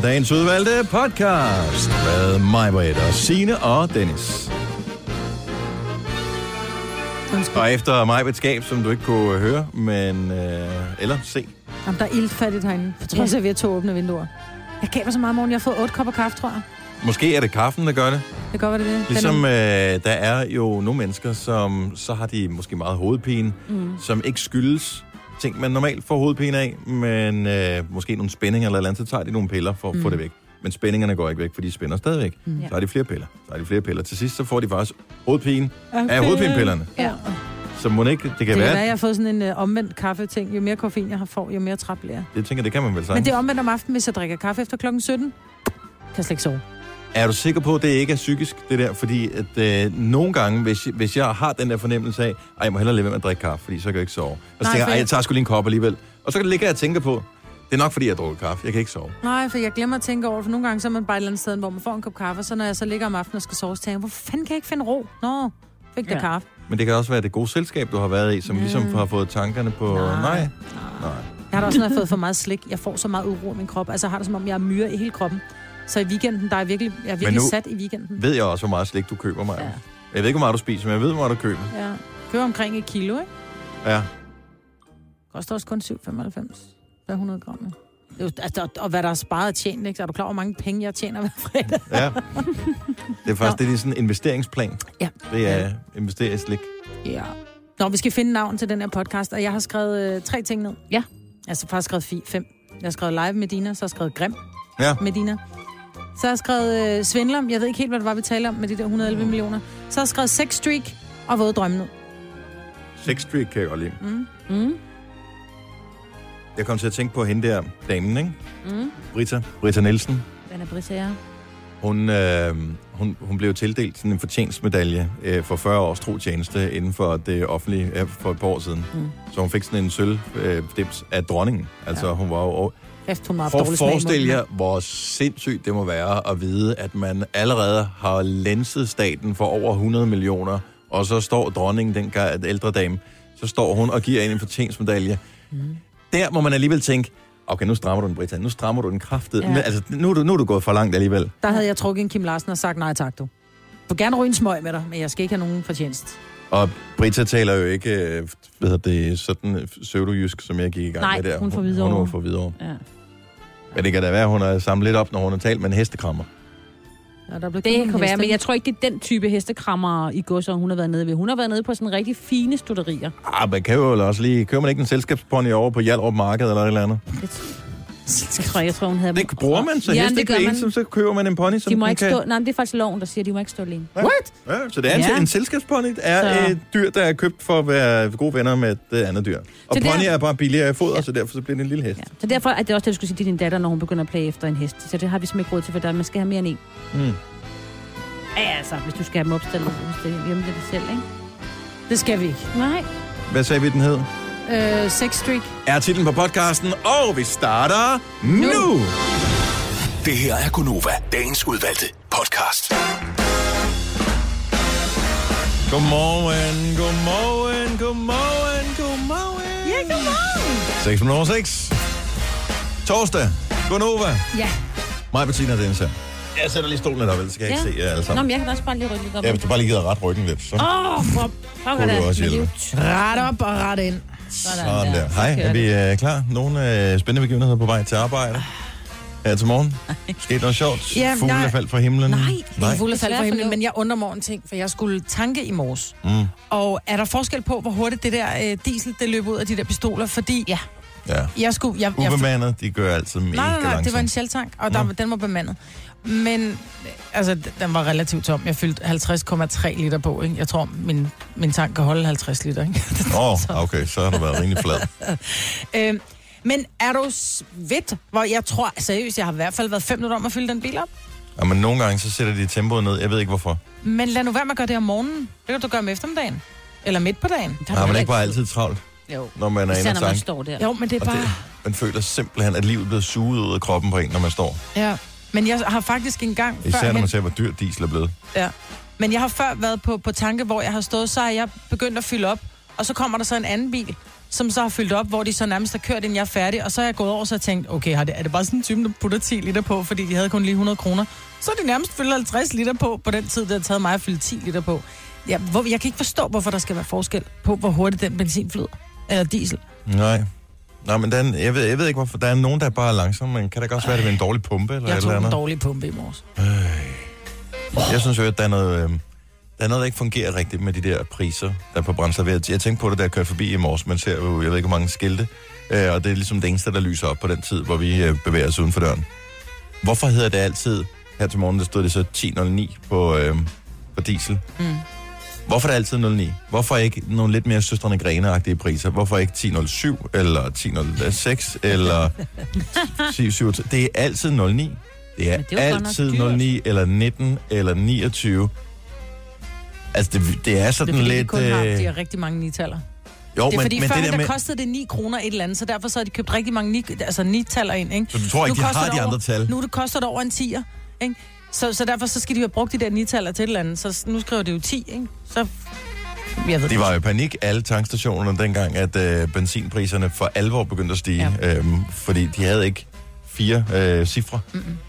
er dagens udvalgte podcast med mig, Britt, og Signe og Dennis. Og efter mig et skab, som du ikke kunne høre, men øh, eller se. Jamen, der er ildfattigt herinde, på trods af, at vi har to åbne vinduer. Jeg gav mig så meget morgen. Jeg har fået otte kopper kaffe, tror jeg. Måske er det kaffen, der gør det. Det være, det det. Ligesom øh, der er jo nogle mennesker, som så har de måske meget hovedpine, mm. som ikke skyldes ting, man normalt får hovedpine af, men øh, måske nogle spændinger eller et eller andet, så tager de nogle piller for at Mm. få det væk. Men spændingerne går ikke væk, for de spænder stadigvæk. Mm. Så har de flere piller. Så har de flere piller. Til sidst så får de faktisk hovedpine okay. af hovedpinepillerne. Ja. Så må det ikke, det kan Det kan være, være, at jeg har fået sådan en øh, omvendt kaffeting. Jo mere koffein jeg har får, jo mere træt bliver jeg. det tænker, det kan man vel Men sige. det er omvendt om aftenen, hvis jeg drikker kaffe efter klokken 17. Kan jeg slet ikke sove. Er du sikker på, at det ikke er psykisk, det der? Fordi at, øh, nogle gange, hvis, hvis jeg har den der fornemmelse af, at jeg må hellere lade være med at drikke kaffe, fordi så kan jeg ikke sove. Og så Nej, tænker jeg, "Ej, jeg- jeg tager sgu lige en kop alligevel. Og så ligger jeg og tænker på, det er nok fordi, jeg drukker kaffe. Jeg kan ikke sove. Nej, for jeg glemmer at tænke over, det, for nogle gange så er man bare et eller andet sted, hvor man får en kop kaffe, og så når jeg så ligger om aftenen og skal sove, så tænker jeg, hvor fanden kan jeg ikke finde ro? Nå, fik der Ja. kaffe. Men det kan også være det gode selskab, du har været i, som Mm. ligesom har fået tankerne på... Nej. Nej. Nej. Jeg har da også, når jeg har fået for meget slik. Jeg får så meget uro i min krop. Altså, jeg har det som om, jeg er myre i hele kroppen. Så i weekenden, der er virkelig, jeg er virkelig sat i weekenden. Ved jeg også, hvor meget slik du køber mig. Ja. Ja. Jeg ved ikke, hvor meget du spiser, men jeg ved, hvor meget du køber. Ja. Køber omkring et kilo, ikke? Ja. Koster også kun 7,95 per 100 gram. Det er jo, altså, og hvad der er sparet og tjent, ikke? Så er du klar, over, hvor mange penge jeg tjener hver fredag? ja. Det er faktisk det er sådan en investeringsplan. Ja. Det er investere i slik. Ja. Nå, vi skal finde navn til den her podcast, og jeg har skrevet øh, tre ting ned. Ja. Jeg har faktisk skrevet fi, fem. Jeg har skrevet live med Dina, så har jeg skrevet grim Ja. med Dina. Så har jeg skrevet øh, svindler. Jeg ved ikke helt, hvad det var, vi talte om med de der 111 Mm. millioner. Så har jeg skrevet sex streak og våde drømme ned. Sex streak kan jeg godt lide. Mm. Mm. Jeg kom til at tænke på hende der, damen, ikke? Mm. Britta. Britta Nielsen. Den er Britta, ja. Hun, øh, hun, hun blev tildelt sådan en fortjenstmedalje øh, for 40 års tro tjeneste inden for det offentlige øh, for et par år siden. Mm. Så hun fik sådan en sølv øh, af dronningen. Altså ja. hun var jo... Kæft, hun har For at munden. jer, hvor sindssygt det må være at vide, at man allerede har lenset staten for over 100 millioner, og så står dronningen, den ældre dame, så står hun og giver en en fortjenstmedalje. Mm. Der må man alligevel tænke, okay, nu strammer du den, Britta. Nu strammer du den kraftet. Ja. Ja. Altså, nu, er du, nu er du gået for langt alligevel. Der havde jeg trukket en Kim Larsen og sagt, nej tak du. Du vil gerne ryge en smøg med dig, men jeg skal ikke have nogen fortjenest. Og Britta taler jo ikke, øh, hvad hedder det, sådan øh, pseudo-jysk, som jeg gik i gang Nej, med der. hun er fra Hun, hun fra Hvidovre. ja. Men det kan da være, at hun har samlet lidt op, når hun har talt med en hestekrammer. Ja, der blev Det kan være, hest, men jeg tror ikke, det er den type hestekrammer i går, som hun har været nede ved. Hun har været nede på sådan rigtig fine studerier. Ah, man kan jo vel også lige... Kører man ikke en selskabspony over på Hjalrup Marked eller et eller andet? Jeg tror, jeg tror, hun havde... Det bruger man, så Ja, heste det gør ikke man. så, så køber man en pony, som De må ikke kan... stå... Nej, men det er faktisk loven, der siger, at de må ikke stå alene. Ja. Ja, så det er en, Ja. en selskabspony er Så- et dyr, der er købt for at være gode venner med det andet dyr. Og Så pony der- er bare billigere i foder, Ja. så derfor så bliver det en lille hest. Ja. Så derfor er det også det, du skulle sige til din datter, når hun begynder at plage efter en hest. Så det har vi simpelthen ikke råd til, for der, man skal have mere end en. Mm. Ja, altså, hvis du skal have dem opstillet hos det hjemme dig selv, ikke? Det skal vi ikke. Nej. Hvad sagde vi, den hed? Øh, sex streak. Er titlen på podcasten, og vi starter nu! nu. Det her er Gunova, dagens udvalgte podcast. Godmorgen, godmorgen, godmorgen, godmorgen. Ja, godmorgen. 6 minutter over 6. Torsdag. Godnova. Ja. Mig, Bettina og Dennis her. Jeg sætter lige stolen lidt op, ellers skal jeg ikke Ja. se jer alle Nå, sammen. men jeg kan da også bare lige rykke lidt op. Ja, hvis du bare lige gider ret ryggen lidt, så Åh, oh, for pokker da. Ret op og ret ind. Sådan der. Hej, er det. vi øh, klar? Nogle øh, spændende begivenheder på vej til arbejde? Her til morgen. Skete noget sjovt? Ja, Fugle nej. er faldt fra himlen? Nej. Nej. Fuld af fald Desværre for for himlen, men jeg undrer mig over en ting, for jeg skulle tanke i morges. Mm, Og er der forskel på, hvor hurtigt det der øh, diesel, det løb ud af de der pistoler? Fordi Ja. Ja. jeg skulle... Jeg, jeg, Ubemandet, de gør altid mega nej, nej, nej, det var en sjeltank, og der, Nå. den var bemandet. Men altså, den var relativt tom. Jeg fyldte 50,3 liter på, ikke? Jeg tror, min, min tank kan holde 50 liter, ikke? Åh, oh, okay, så har du været rimelig flad. øhm, men er du svedt, hvor jeg tror, seriøst, jeg har i hvert fald været 5 minutter om at fylde den bil op? Ja, men nogle gange, så sætter de tempoet ned. Jeg ved ikke, hvorfor. Men lad nu være med at gøre det om morgenen. Det kan du gøre om eftermiddagen. Eller midt på dagen. Der Har man ikke bare altid travlt, Jo. når man er inde og når man tanke? står der. Jo, men det er Og bare... det, man føler simpelthen, at livet er blevet suget ud af kroppen på en, når man står. Ja. Men jeg har faktisk engang Især når man ser, hvor dyr diesel er blevet. ja. Men jeg har før været på, på tanke, hvor jeg har stået, så har jeg begyndt at fylde op. og så kommer der så en anden bil, som så har fyldt op, hvor de så nærmest har kørt, inden jeg er færdig, og så er jeg gået over, jeg tænkt, okay, har det, er det bare sådan en type, der putter 10 liter på, fordi de havde kun lige 100 kroner. Så er de nærmest fyldt 50 liter på, på den tid, det har taget mig at fylde 10 liter på. Ja, hvor, jeg kan ikke forstå, hvorfor der skal være forskel på, hvor hurtigt den benzin flyder. Eller diesel. Nej. Nej, men den, jeg, ved, jeg ved ikke, hvorfor. Der er nogen, der er bare langsom, men kan det også være, det er en dårlig pumpe eller Jeg tog eller en dårlig pumpe i morges. Jeg synes jo, at der er noget, øh, der er noget, der ikke fungerer rigtigt med de der priser, der er på brændstof. Jeg, jeg tænkte på det, da jeg kørte forbi i morges. Man ser jo, jeg ved ikke, hvor mange skilte. Øh, og det er ligesom det eneste, der lyser op på den tid, hvor vi øh, bevæger os uden for døren. Hvorfor hedder det altid, her til morgen, der stod det så 10.09 på, øh, på diesel? Mm. Hvorfor er det altid 09? Hvorfor ikke nogle lidt mere søstrene grene priser? Hvorfor ikke 10.07 eller 10.06 eller 10.27? Det er altid 09. Det er, Men det er altid dyrt. 09 eller 19 eller 29. Altså, det, det er Det er sådan fordi, de lidt... kun har, øh, de har rigtig mange nitaller. jo, Det er fordi, men før det der der med... kostede det 9 kroner et eller andet, så derfor så har de købt rigtig mange ni, altså nitaller ind, ikke? Så du tror ikke, Nu de har de over- andre tal? Nu det koster det over en 10'er, ikke? Så, så derfor så skal de have brugt de der nitaller til et eller andet. Så nu skriver det jo 10, ikke? Så... Jeg ved De var jo i panik, alle tankstationerne, dengang, at øh, benzinpriserne for alvor begyndte at stige. Ja. Øhm, fordi de havde ikke fire øh, cifre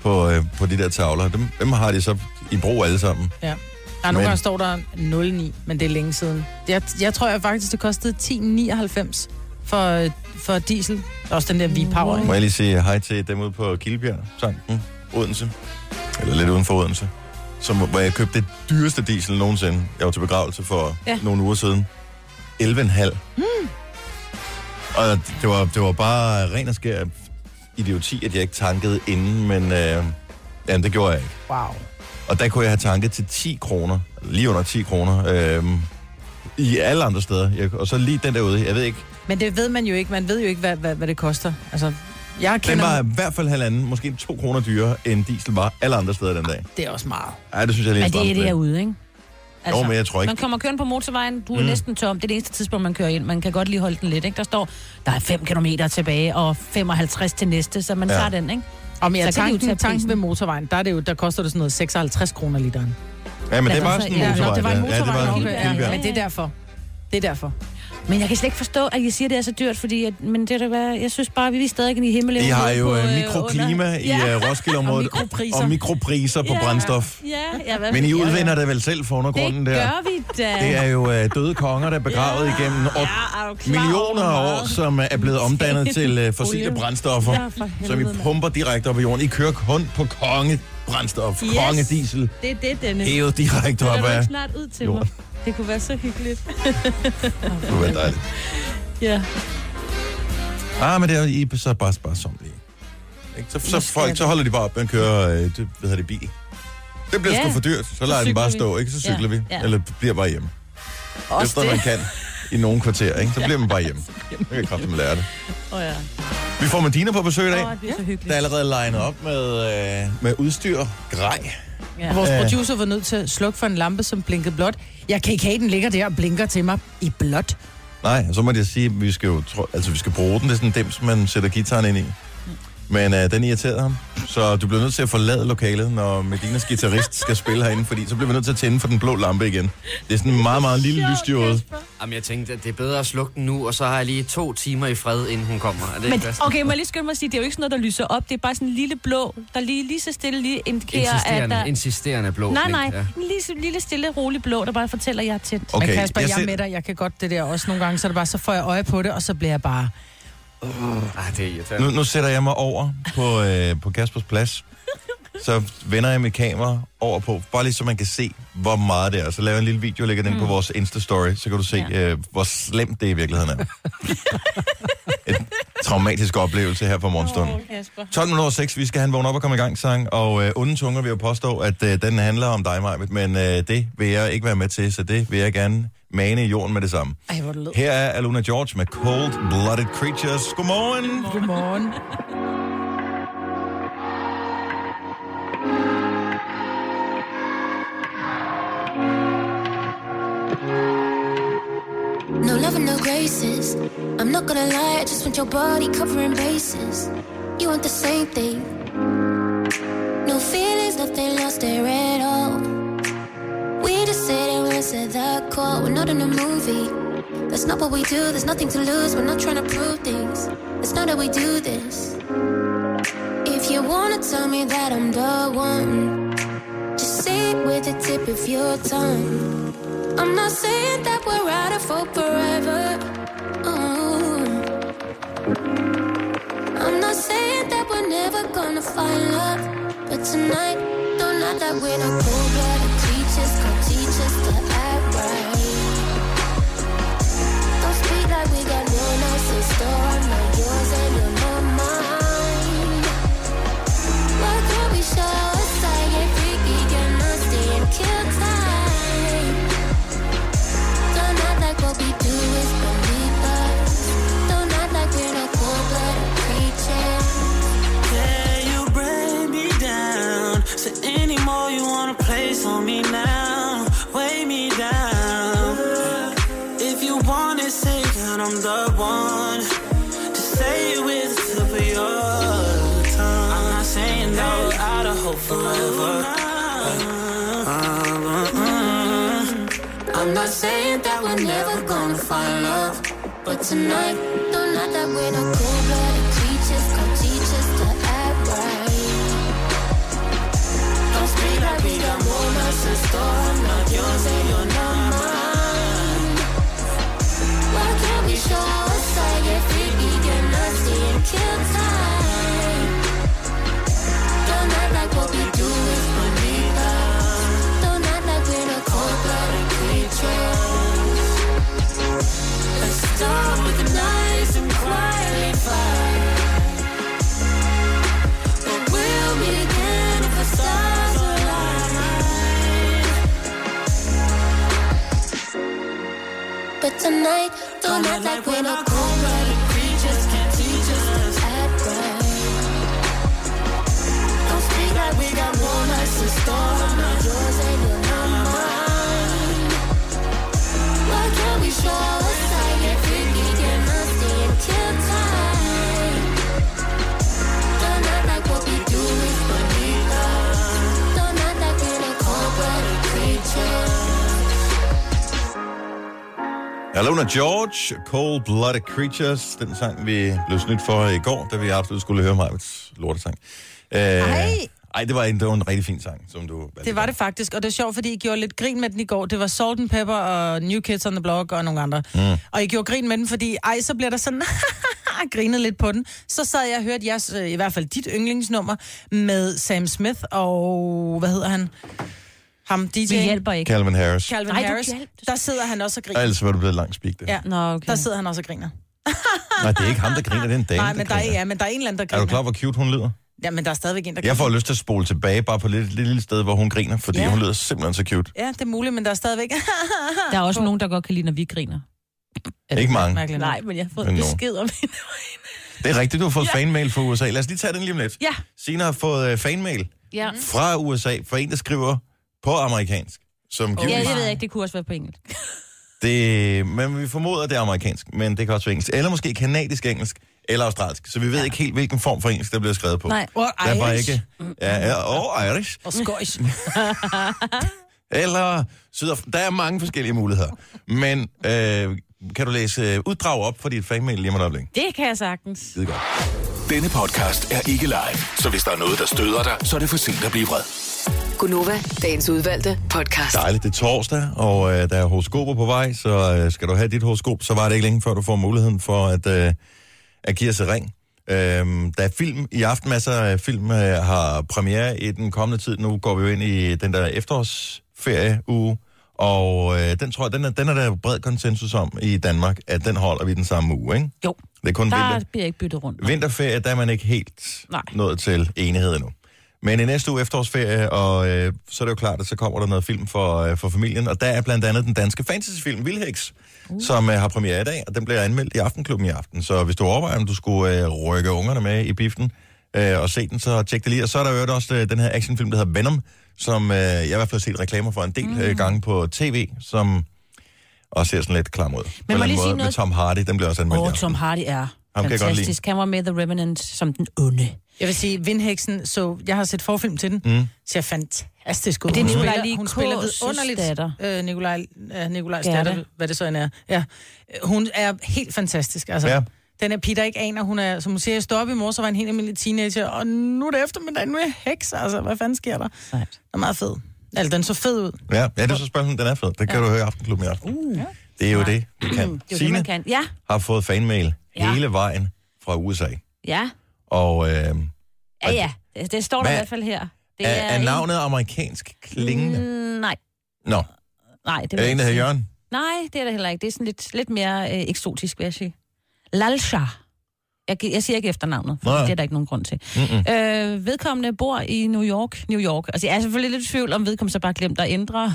på, øh, på de der tavler. Dem, dem har de så i brug alle sammen. Ja. Der er nogle gange står der 09, men det er længe siden. Jeg, jeg tror jeg faktisk, det kostede 10,99 for, for diesel. Også den der V-Power, Må jeg lige sige hej til dem ude på Kildbjerg, tanken, Odense. Eller lidt uden for Odense. Som, hvor jeg købte det dyreste diesel nogensinde. Jeg var til begravelse for ja. Nogle uger siden. 11,5. Mm. Og det var, det var bare ren og skær idioti, at jeg ikke tankede inden, men øh, jamen, det gjorde jeg ikke. Wow. Og der kunne jeg have tanket til 10 kroner, lige under 10 kroner, øh, i alle andre steder. Jeg, og så lige den derude, jeg ved ikke, Men det ved man jo ikke. Man ved jo ikke, hvad, hvad, hvad det koster. Altså, jeg den kender... var i hvert fald halvanden, måske to kroner dyrere, end diesel var alle andre steder den dag. Det er også meget. Ej, det synes jeg lige er Men det er det derude, ikke? Altså, Jo, men jeg tror ikke- Man kommer kørende på motorvejen, du er Mm. næsten tom. Det er det eneste tidspunkt, man kører ind. Man kan godt lige holde den lidt, ikke? Der står, der er 5 km tilbage, og 55 til næste, så man Ja. ja. tager den, ikke? Og men Så ja, de jo tanken, tanken ved motorvejen, der, er det jo, der koster det sådan noget 56 kroner literen. Ja, men det Ja, var så- sådan en ja, motorvej. Nå, det var en motorvej. Ja, det var en okay, ja, Kildbjerg. men det er derfor. Det er derfor. Men jeg kan slet ikke forstå, at I siger, at det er så dyrt, fordi at, men det er hvad, jeg synes bare, at vi er stadig i himlen. I har jo øh, mikroklima i ja. øh, Roskilde-området. Og mikropriser. Og mikropriser på Ja. brændstof. Ja, ja, hvad Men I udvinder det vel selv for undergrunden Det der? gør vi da. Det er jo øh, døde konger, der er begravet Ja. igennem år, Ja, er klar millioner af år, som er blevet omdannet til øh, fossile Olie. brændstoffer, Ja, som I helvede, mand. pumper direkte op i jorden. I kører kun på kongebrændstof, Yes. kongediesel, Det er det, Dennis. hævet direkte op Det af. er snart ud til jorden. mig. Det kunne være så hyggeligt. Det kunne være dejligt. Ja. Ah, men det er I så bare sparsomlige. Ikke? Så, så, folk, så holder de bare op med at køre, øh, det, hvad hedder det, bil. Det bliver Ja. sgu for dyrt, så lader den cykler bare stå, ikke? Så cykler Ja, vi, ja. eller bliver bare hjemme. Også Efter man det. kan i nogle kvarterer, ikke? Så bliver man bare hjemme. Jeg kan kraftigt lære det. Åh oh, ja. Vi får Medina på besøg i dag. Åh, det er så Der hyggeligt. er allerede legnet op med, øh, med udstyr. Grej. Ja. Vores producer var nødt til at slukke for en lampe, som blinkede blåt. Jeg kan ikke have, den ligger der og blinker til mig i blåt. Nej, så må jeg sige, at vi skal jo tro, altså, vi skal bruge den. Det er sådan en dims, man sætter gitaren ind i. Men øh, den irriterede ham. Så du bliver nødt til at forlade lokalet, når Medinas guitarist skal spille herinde, fordi så bliver vi nødt til at tænde for den blå lampe igen. Det er sådan en meget, meget lille lysdiode. Jamen, jeg tænkte, at det er bedre at slukke den nu, og så har jeg lige to timer i fred, inden hun kommer. Er det Men okay, må jeg lige skynde mig at sige, det er jo ikke sådan noget, der lyser op. Det er bare sådan en lille blå, der lige, lige så stille lige indikerer, at Insisterende, der... insisterende blå Nej, nej. Ja. En lille, lille stille, rolig blå, der bare fortæller, at jeg er tændt. Okay, Men Kasper, jeg, jeg er med dig. Jeg kan godt det der også nogle gange. Så det bare, så får jeg øje på det, og så bliver jeg bare... Ah, det er irriterende. Nu, nu sætter jeg mig over på, øh, på Kaspers plads. Så vender jeg mit kamera over på, bare lige så man kan se, hvor meget det er. Så laver jeg en lille video og lægger den ind på vores Insta-story, så kan du se, Ja. øh, hvor slemt det i virkeligheden er. Et traumatisk oplevelse her på morgenstunden. Åh, Kasper. 12 minutter over 6, vi skal have en vågn op og komme i gang sang, og øh, onde tunger vil jo påstå, at øh, den handler om dig, Majbet, men øh, det vil jeg ikke være med til, så det vil jeg gerne mane i jorden med det samme. Ej, hvor det lød. Her er Aluna George med Cold Blooded Creatures. Godmorgen! Godmorgen. No love and no graces. I'm not gonna lie, I just want your body covering bases. You want the same thing. No feelings, nothing lost there at all. We just sit it once at that call. We're not in a movie. That's not what we do, there's nothing to lose. We're not trying to prove things. It's not how we do this. If you wanna tell me that I'm the one, just say it with the tip of your tongue. I'm not saying that we're out of hope forever. Oh. I'm not saying that we're never gonna find love, but tonight, don't act like we're not cold-blooded creatures. Don't speak like we got no nice in store. Forever. Uh, uh, uh. I'm not saying that we're never gonna find love, but tonight, don't act that we're not cold-blooded creatures. Come teach us to act right. Don't speak like we got more nights in store. I'm not yours and you're not mine. Why can't we show us I get freaky, get nasty, and kill time? Tonight, don't act like we're not Alona George, Cold Blooded Creatures, den sang, vi blev snydt for i går, da vi absolut skulle høre Majvits lortesang. Øh, Ej. Ej, det var, en, det var en rigtig fin sang, som du valgte. Det var det faktisk, og det er sjovt, fordi I gjorde lidt grin med den i går. Det var Salt and Pepper og New Kids on the Block og nogle andre. Mm. Og I gjorde grin med den, fordi ej, så bliver der sådan grinet lidt på den. Så sad jeg og hørte jeres, øh, i hvert fald dit yndlingsnummer, med Sam Smith og, hvad hedder han? Ham, DJ. Vi hjælper ikke. Calvin Harris. Calvin Nej, Harris. Der sidder han også og griner. Ellers var du blevet langt det. Ja, Nå, okay. der sidder han også og griner. Nej, det er ikke ham, der griner, det er en dame, Nej, men der, er, ja, men der er en eller anden, der Er griner. du klar, hvor cute hun lyder? Ja, men der er stadigvæk en, der Jeg griner. får lyst til at spole tilbage, bare på et lille, lille sted, hvor hun griner, fordi Ja. hun lyder simpelthen så cute. Ja, det er muligt, men der er stadigvæk... Der er også nogen, der godt kan lide, når vi griner. Er det Ikke mange. Mærkeligt. Nej, men jeg har fået Men besked om hende. Det er rigtigt, du har fået ja. fanmail fra USA. Lad os lige tage den lige om lidt. Ja. Sina har fået uh, fanmail Ja. fra USA, fra en, der skriver på amerikansk. Som ja, givetvis- det ved jeg ikke. Det kunne også være på engelsk. Det, men vi formoder, det er amerikansk, men det kan også være engelsk. Eller måske kanadisk engelsk, eller australsk. Så vi ved ja. ikke helt, hvilken form for engelsk, der bliver skrevet på. Nej. Og Der er bare Irish. ikke... Ja, ja, og Irish. Og skøjs. Eller Sydaf- Der er mange forskellige muligheder. Men øh, kan du læse øh, uddrag op for dit fanmail lige om et øjeblik? Det kan jeg sagtens. Skide godt. Denne podcast er ikke live, så hvis der er noget, der støder dig, så er det for sent at blive vred. Gunova, dagens udvalgte podcast. Dejligt, det er torsdag, og øh, der er horoskoper på vej, så øh, skal du have dit horoskop, så var det ikke længe før du får muligheden for at, øh, at give os et ring. Øhm, der er film i aften, masser af film øh, har premiere i den kommende tid. Nu går vi jo ind i den der efterårsferieuge, og øh, den tror jeg, den er, den er der bred konsensus om i Danmark, at den holder vi den samme uge, ikke? Jo, Det er kun der vinter. bliver ikke byttet rundt. Vinterferie, der er man ikke helt Nej. nået til enighed endnu. Men i næste uge efterårsferie, og øh, så er det jo klart, at så kommer der noget film for, øh, for familien. Og der er blandt andet den danske fantasyfilm Vildheks, uh. som øh, har premiere i dag, og den bliver anmeldt i Aftenklubben i aften. Så hvis du overvejer, om du skulle øh, rykke ungerne med i biften øh, og se den, så tjek det lige. Og så er der jo også øh, den her actionfilm, der hedder Venom, som øh, jeg i hvert fald har set reklamer for en del mm. øh, gange på tv, som også ser sådan lidt klam ud. På en må lige sige måde, Med noget- Tom Hardy, den bliver også anmeldt. Åh, oh. Tom Hardy er Ham. Fantastisk. Han var med i The Revenant som den onde. Jeg vil sige, Vindheksen, så jeg har set forfilm til den, mm. ser fantastisk ud. Og det er Hun Nikolaj spiller- Lie Hun spiller vidunderligt. datter. Øh, Nikolaj, ja, Nikolajs datter, hvad det så end er. Ja. Hun er helt fantastisk. Altså, Ja. Den er Peter ikke aner, hun er, som hun siger, jeg stod op i morges og var en helt almindelig teenager, og nu er det eftermiddag, nu er jeg heks, altså, hvad fanden sker der? Sejt. Den er meget fed. Altså, den så fed ud. Ja, ja det er så spørgsmålet, den er fed. Det kan ja. du høre i Aftenklubben i aften. Uh. Det er jo det, vi kan. Det er jo det, Signe man kan. Ja, har fået fanmail Ja. hele vejen fra USA. ja. Og øh, Ja, ja. Det, det står der i hvert fald her. Det er, er en- navnet amerikansk klingende? Mm, nej, Nå, nej. Det er det en, der hedder. Jørgen? Nej, det er det heller ikke. Det er sådan lidt, lidt mere øh, eksotisk, vil jeg sige. Lalsha. Jeg, jeg siger ikke efternavnet, for Nej. det er der ikke nogen grund til. Mm-mm. Øh, vedkommende bor i New York. New York. Altså, jeg er selvfølgelig lidt i tvivl om vedkommende så bare glemt at ændre.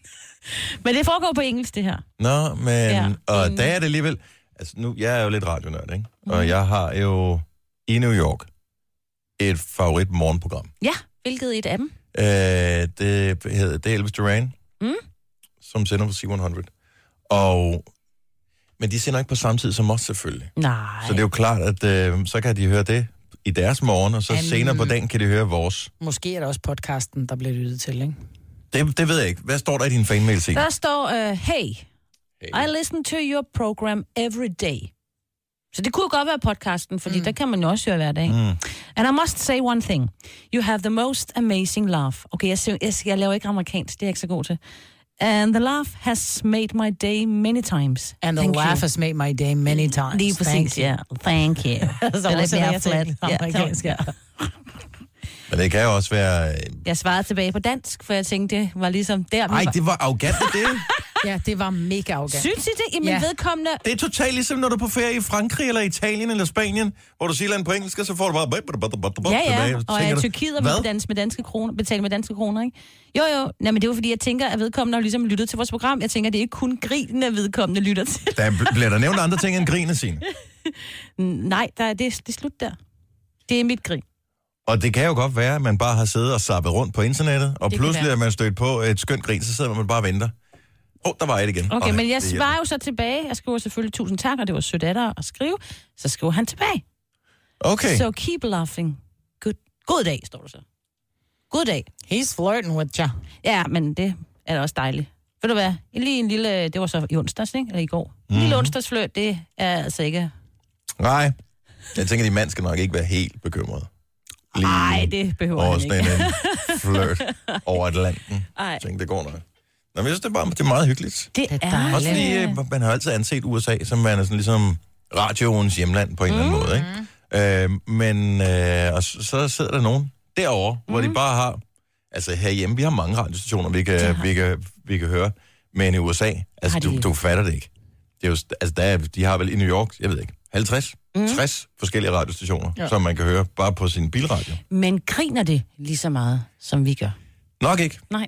Men det foregår på engelsk, det her. Nå, men... Ja, og en- der er det alligevel... Altså, nu, jeg er jo lidt radionørd, ikke? Mm. Og jeg har jo i New York et favorit morgenprogram. Ja, hvilket et af dem? Øh, det hedder det er Elvis Duran, Mm. som sender på C100. Og... Men de sender ikke på samme tid som os, selvfølgelig. Nej. Så det er jo klart, at øh, så kan de høre det i deres morgen, og så Am- senere på dagen kan de høre vores. Måske er det også podcasten, der bliver lyttet til, ikke? Det, det ved jeg ikke. Hvad står der i din fanmail, Signe? Der står, uh, hey, Hey. I listen to your program every day. Så det kunne godt være podcasten, fordi mm. der kan man jo også høre hver dag. Mm. And I must say one thing. You have the most amazing laugh. Okay, jeg, jeg, jeg laver ikke amerikansk, det er jeg ikke så god til. And the laugh has made my day many times. And the Thank laugh you. has made my day many times. Lige Thank præcis, you. ja. Thank you. Så Det er til flat. amerikansk, Ja. Men det kan jo også være... øh, Jeg svarede tilbage på dansk, for jeg tænkte, det var ligesom der. vi Ej, var. det var arrogant, det. Ja, det var mega arrogant. Synes I det? Jamen, Ja. vedkommende... Det er totalt ligesom, når du er på ferie i Frankrig, eller Italien, eller Spanien, hvor du siger på engelsk, og så får du bare... Ja, ja, tilbage. og er i Tyrkiet og danse med danske kroner, betale med danske kroner, ikke? Jo, jo. Nej, men det var fordi, jeg tænker, at vedkommende har ligesom lyttet til vores program. Jeg tænker, det er ikke kun grinende vedkommende lytter til. Der bliver der nævnt andre ting end grine, Signe. Nej, der er, det, er, det er slut der. Det er mit grin. Og det kan jo godt være, at man bare har siddet og sappet rundt på internettet, og kan pludselig er man stødt på et skønt grin, så sidder man bare og venter. Åh, oh, der var et igen. Okay, Øj, men jeg svarer jo så tilbage. Jeg skriver selvfølgelig tusind tak, og det var sødt af dig at skrive. Så skriver han tilbage. Okay. So keep laughing. Good. God dag, står der så. God dag. He's flirting with you. Ja, men det er da også dejligt. Ved du hvad? Lige en lille... Det var så i onsdags, ikke? Eller i går. En Mhm. lille onsdagsfløjt, det er altså ikke... Nej. Jeg tænker, at de mand skal nok ikke være helt bekymret. Nej, det behøver over han sådan ikke. en flirt over Atlanten. Ej. Jeg tænker, det går nok. Nå, men jeg synes, det er, bare, det er meget hyggeligt. Det er dejligt. Også fordi øh, man har altid anset USA, som man er sådan ligesom radioens hjemland på en eller anden måde, ikke? Øh, men øh, og så, så sidder der nogen derovre, mm. hvor de bare har... Altså herhjemme, vi har mange radiostationer, vi kan, vi kan, vi kan høre. Men i USA, altså de- du, du fatter det ikke. Det er jo, altså der er, de har vel i New York, jeg ved ikke, 50, mm. 60 forskellige radiostationer, ja. som man kan høre bare på sin bilradio. Men griner det lige så meget, som vi gør? Nok ikke, Nej.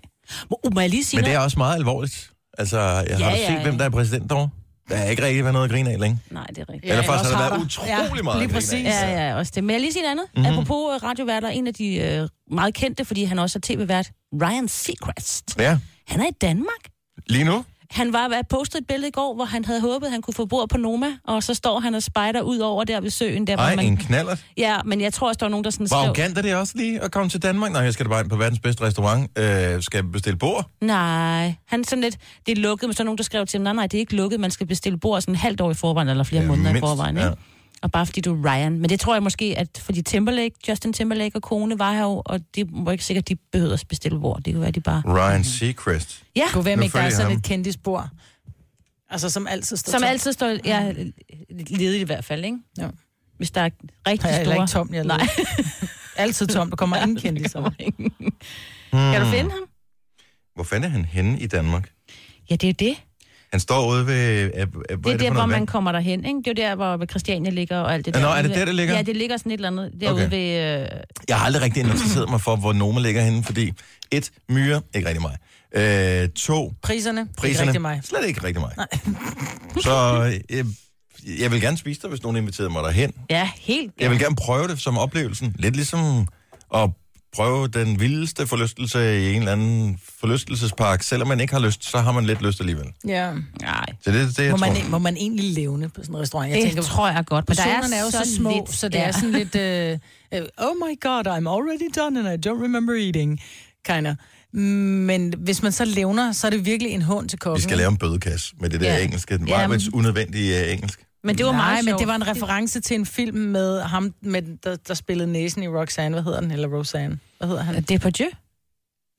Må, uh, må jeg lige sige men det noget? er også meget alvorligt. Altså, jeg har Ja, du ja, set, ja. hvem der er præsident derovre? Der er ikke rigtig været noget at grine af længe. Nej, det er rigtigt. Ja, eller faktisk har der været utrolig Ja, meget lige præcis. af. Ja, ja, også det. Men jeg lige sige noget andet. Mm-hmm. Apropos øh, radioværter, en af de øh, meget kendte, fordi han også er tv-vært, Ryan Seacrest. Ja, Han er i Danmark. lige nu. Han var at postet et billede i går, hvor han havde håbet, at han kunne få bord på Noma, og så står han og spejder ud over der ved søen. Der, Ej, hvor man... en knaller. Ja, men jeg tror også, der var nogen, der sådan Hvor skrev... arrogant er det også lige at komme til Danmark? Nej, jeg skal da bare ind på verdens bedste restaurant. Øh, skal jeg bestille bord? Nej, han sådan lidt, det er lukket, men så er nogen, der skrev til ham, nej, nej, det er ikke lukket, man skal bestille bord sådan en halvt år i forvejen, eller flere Ja, måneder i mindst, forvejen, ikke? ja. Og bare fordi du er Ryan. Men det tror jeg måske, at fordi Timberlake, Justin Timberlake og kone var her jo, og det var ikke sikkert, at de behøvede at bestille bord. Det kunne være, de bare... Ryan Seacrest. Ja, Kunne være, ikke der er sådan ham. et kendisbord. Altså, som altid står som tom. altid står, ja, ledigt i hvert fald, ikke? Ja. Hvis der er rigtig Jeg er store... ikke tom, jeg Nej. Altid tom. Der kommer ingen kendiser. Hmm. Kan du finde ham? Hvor fanden er han henne i Danmark? Ja, det er jo det. Han står ude ved... Er, er, Det er, det er der, hvor man kommer derhen, ikke? Det er jo der, hvor Christiania ligger og alt det Ja, der. nå, er det der, det ligger? Ja, det ligger sådan et eller andet derude Okay. ved... Øh... Jeg har aldrig rigtig interesseret mig for, hvor Noma ligger henne, fordi et, myre, ikke rigtig mig. Øh, to, Priserne, Ikke priserne, rigtig mig. slet ikke rigtig mig. Så øh, jeg vil gerne spise dig, hvis nogen inviterer mig derhen. Ja, helt... Jeg vil gerne prøve det som oplevelsen. Lidt ligesom at prøve den vildeste forlystelse i en eller anden forlystelsespark. Selvom man ikke har lyst, så har man lidt lyst alligevel. Ja. Nej, Så det er det, jeg Må tror. man, må man egentlig levne på sådan en restaurant? Jeg det tænker, tror jeg godt. Men der Personerne er, jo så, små, lidt- så det ja. er sådan lidt, uh, oh my god, I'm already done and I don't remember eating, kind of. Men hvis man så levner, så er det virkelig en hån til kokken. Vi skal lave en bødekasse med det der Ja. engelske. Ja, Meget men- unødvendige uh, engelsk. Men det var Nej, meget men sjovt. det var en reference til en film med ham, med, der, der spillede næsen i Roxanne. Hvad hedder den? Eller Roseanne. Hvad hedder han? Det er på Dieu.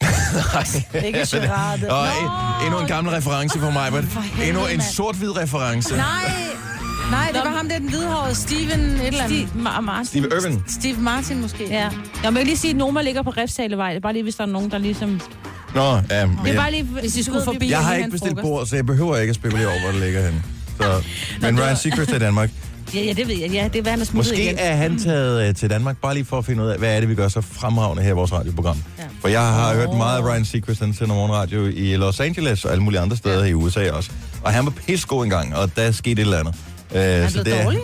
Ikke Gerard. Og en, endnu en gammel reference for mig, men endnu en sort-hvid reference. Nej, nej, det var ham der, den hvidhårede Steven et eller andet. Steve, Ma- Martin. Steve Irwin. Steve Martin måske. Ja. Jeg må lige sige, at Noma ligger på Refsalevej. Det er bare lige, hvis der er nogen, der ligesom... Nå, ja, Det er bare lige... Hvis I skulle forbi- jeg har ikke bestilt frokost. bord, så jeg behøver ikke at spekulere over, hvor det ligger henne. Så, men Ryan Seacrest er i Danmark. Ja, ja, det ved jeg. Ja, det er, er smuttet Måske igen. er han taget øh, til Danmark, bare lige for at finde ud af, hvad er det, vi gør så fremragende her i vores radioprogram. Ja. For jeg har hørt meget af Ryan Seacrest, han sender morgenradio i Los Angeles og alle mulige andre steder i USA også. Og han var pissegod engang, og der skete et eller andet. Øh, Han er så blevet dårlig.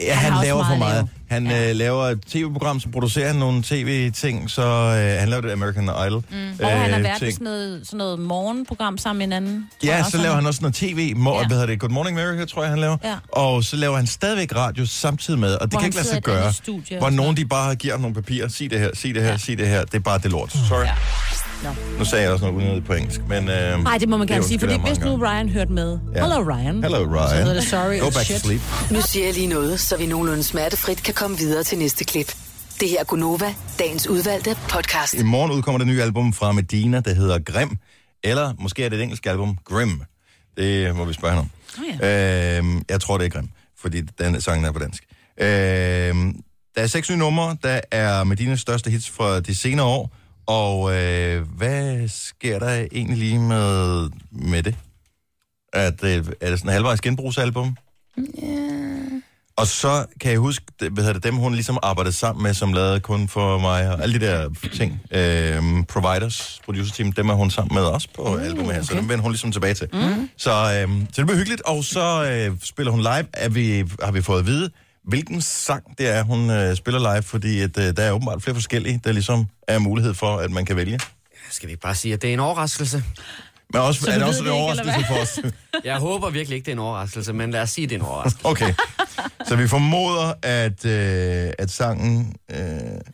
Ja, Han han, laver for meget meget. Han ja. øh, laver et tv-program, så producerer han nogle tv-ting, så øh, han laver det American Idol. Mm. Og han har været med sådan noget, sådan noget morgenprogram sammen med en anden. Ja, så laver han også noget tv, må, Ja. hvad hedder det, Good Morning America, tror jeg, han laver. Ja. Og så laver han stadigvæk radio samtidig med, og det Hvor kan ikke lade sig i gøre. studie hvor nogen de bare giver ham nogle papirer, sig det her, sig det her, Ja. sig det her. Det er bare det lort. Sorry. Ja. Nu sagde jeg også noget unødigt på engelsk, men... Øh, Nej, det må man gerne sige, fordi hvis nu Ryan hørte med. Ja. Hello, Ryan. Hello, Så hedder Ryan. det sorry Go back to shit. sleep. Nu siger jeg lige noget, så vi nogenlunde smertefrit kan komme videre til næste klip. Det her er Gunova, dagens udvalgte podcast. I morgen udkommer det nye album fra Medina, der hedder Grim. Eller måske er det et engelsk album, Grim. Det må vi spørge hende om. Oh, ja. Øhm, jeg tror, det er Grim, fordi den sangen er på dansk. Øhm, der er seks nye numre, der er Medinas største hits fra de senere år. Og øh, hvad sker der egentlig lige med, med det? At, øh, er det sådan en halvvejs genbrugsalbum? Og så kan jeg huske, det- hvad hedder det, dem hun ligesom arbejdede sammen med, som lavede kun for mig, og alle de der ting, øhm, providers, producer team, dem er hun sammen med os på uh, albumet her, så dem vender hun ligesom tilbage til. Mm. Så, øhm, så det bliver hyggeligt, og så øh, spiller hun live, er vi, har vi fået at vide, hvilken sang det er, hun øh, spiller live, fordi at, øh, der er åbenbart flere forskellige, der ligesom er mulighed for, at man kan vælge. Skal vi ikke bare sige, at det er en overraskelse? Men også, Så er det også det en ikke, overraskelse for os? Jeg håber virkelig ikke, det er en overraskelse, men lad os sige, at det er en overraskelse. Okay. Så vi formoder, at, øh, at sangen øh,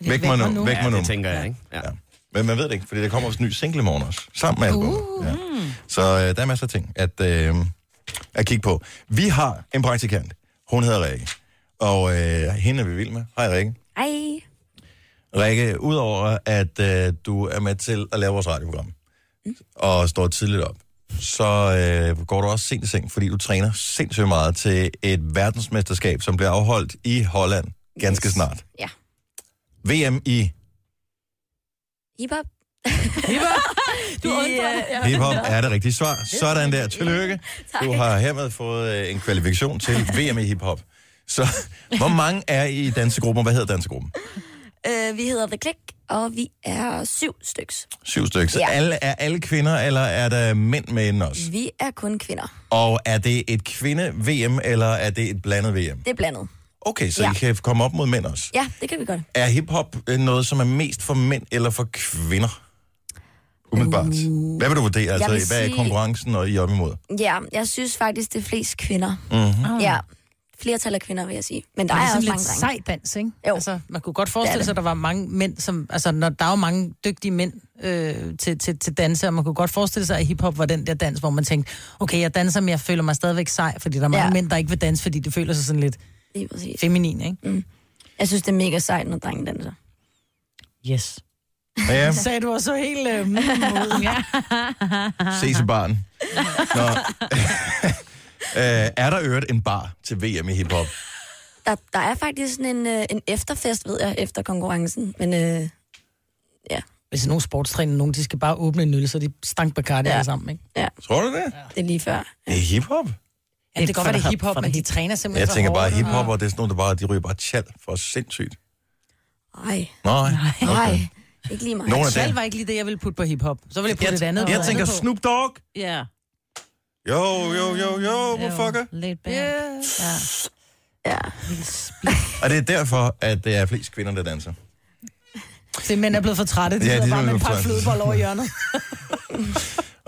Væk mig nu. Væk Ja, mig nu. det tænker jeg, ikke? Ja. Ja. Men man ved det ikke, fordi der kommer også en ny single i morgen også. Sammen med albumet. Uh. Ja. Så øh, der er masser af ting at, øh, at kigge på. Vi har en praktikant. Hun hedder Rikke. Og øh, hende er vi vild med. Hej Rikke. Ej. Rikke, udover at øh, du er med til at lave vores radioprogram, og står tidligt op, så øh, går du også sent i seng, fordi du træner sindssygt meget til et verdensmesterskab, som bliver afholdt i Holland ganske Yes. snart. Ja. VM i Hip-hop. Du undrer dig. hiphop er det rigtige svar. Sådan der. Tillykke. Du har hermed fået øh, en kvalifikation til VM i hiphop. Så hvor mange er I i dansegruppen, og hvad hedder dansegruppen? Øh, vi hedder The Click, og vi er syv styks. Syv stykker. Så Ja. alle, er alle kvinder, eller er der mænd med inden også? Vi er kun kvinder. Og er det et kvinde-VM, eller er det et blandet VM? Det er blandet. Okay, så Ja. I kan komme op mod mænd også. Ja, det kan vi godt. Er hiphop øh, noget, som er mest for mænd eller for kvinder? Umiddelbart. Hvad vil du vurdere? Altså, vil hvad er sige- konkurrencen og I op imod? Ja, jeg synes faktisk, det er flest kvinder. Mm-hmm. Ja, flertal af kvinder, vil jeg sige. Men der er, er også lidt mange drenge. sej dans, ikke? Jo. Altså, man kunne godt Det forestille er sig, at der var mange mænd, som... Altså, når der er jo mange dygtige mænd øh, til, til, til danse, og man kunne godt forestille sig, at hiphop var den der dans, hvor man tænkte, okay, jeg danser, men jeg føler mig stadigvæk sej, fordi der er mange Ja. mænd, der ikke vil danse, fordi de føler sig sådan lidt feminin, ikke? Mm. Jeg synes, det er mega sejt, når drengen danser. Yes. Ja, sagde du også så helt øh, ud. Ja. ses i barn. Nå. øh, er der øvrigt en bar til VM i hiphop? Der, der er faktisk sådan en, øh, en efterfest, ved jeg, efter konkurrencen. Men øh, Hvis nogle sportstræner, nogen, de skal bare åbne en øl, så de stank Bacardi Ja. ja. alle sammen, ikke? ja, Tror du det? det er lige før. Det er hiphop? Ja, det kan godt være, det er hiphop, men de træner simpelthen Jeg så tænker bare, hiphop, og det er sådan nogle, der bare, de ryger bare tjal for sindssygt. Ej, Nej. nej. Ikke lige mig. Nogle af dem. var ikke lige det, jeg ville putte på hiphop. Så ville jeg putte et andet. Jeg tænker andet på. Snoop Dogg. Ja. Jo, jo, jo, jo, hvor fucker. Laid back. Yeah. Ja. Ja. Og det er derfor, at det er flest kvinder, der danser. Det mænd er blevet for trætte. De Ja, ja, de sidder er bare med blevet par flødeboller over hjørnet.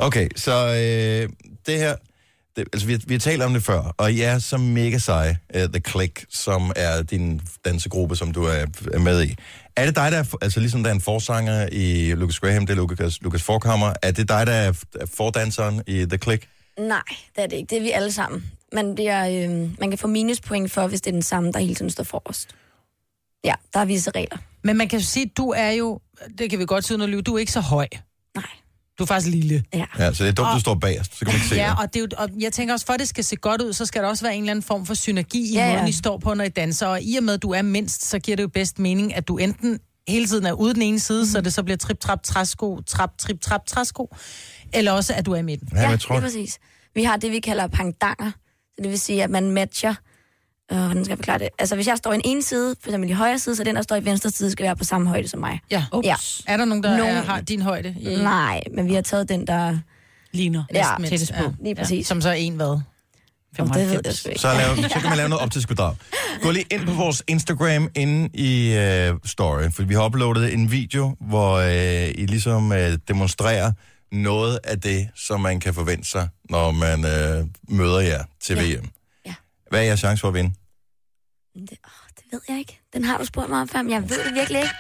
Okay, så øh, det her... Det, altså, vi, har- vi har talt om det før, og I er så mega seje, uh, The Click, som er din dansegruppe, som du er, er med i. Er det dig, der er, altså ligesom der er en forsanger i Lucas Graham, det er Lucas, Lucas Forkammer, er det dig, der er, er fordanseren i The Click? Nej, det er det ikke. Det er vi alle sammen. Man, bliver, øh, man kan få minuspoint for, hvis det er den samme, der hele tiden står forrest. Ja, der er visse regler. Men man kan jo sige, at du er jo, det kan vi godt sige, når du er ikke så høj. Nej. Du er faktisk lille. Ja. Ja, så det er dumt, Og- du står bagerst, så kan man ikke se Ja, det. og, det er jo, og jeg tænker også, for at det skal se godt ud, så skal der også være en eller anden form for synergi i Ja, ja, ja. måden, I står på, når I danser. Og i og med, at du er mindst, så giver det jo bedst mening, at du enten hele tiden er ude den ene side, mm. så det så bliver trip-trap, træsko, trap, trip-trap, træsko, eller også, at du er i midten. Ja, Ja, jeg det tror, er præcis. Vi har det, vi kalder pangdanger. Så det vil sige, at man matcher... Øh, hvordan skal jeg forklare det? Altså, hvis jeg står i en ene side, for eksempel i højre side, så den, der står i venstre side, skal være på samme højde som mig. Ja. Ja. Er der nogen, der Nogen- er, har din højde? I, Nej, men vi har taget den, der... Ligner. Ja, tættest på. Lige præcis. Som så er en hvad? Om det ved jeg sgu ikke. så, lave, så kan man lave noget optidsbedrag. Gå lige ind på vores Instagram inde i uh, story, for vi har uploadet en video, hvor uh, I ligesom uh, demonstrerer noget af det, som man kan forvente sig, når man uh, møder jer til Ja. VM. Ja. Hvad er jeres chance for at vinde? Det, åh, det ved jeg ikke. Den har du spurgt mig om før, men jeg ved det virkelig ikke.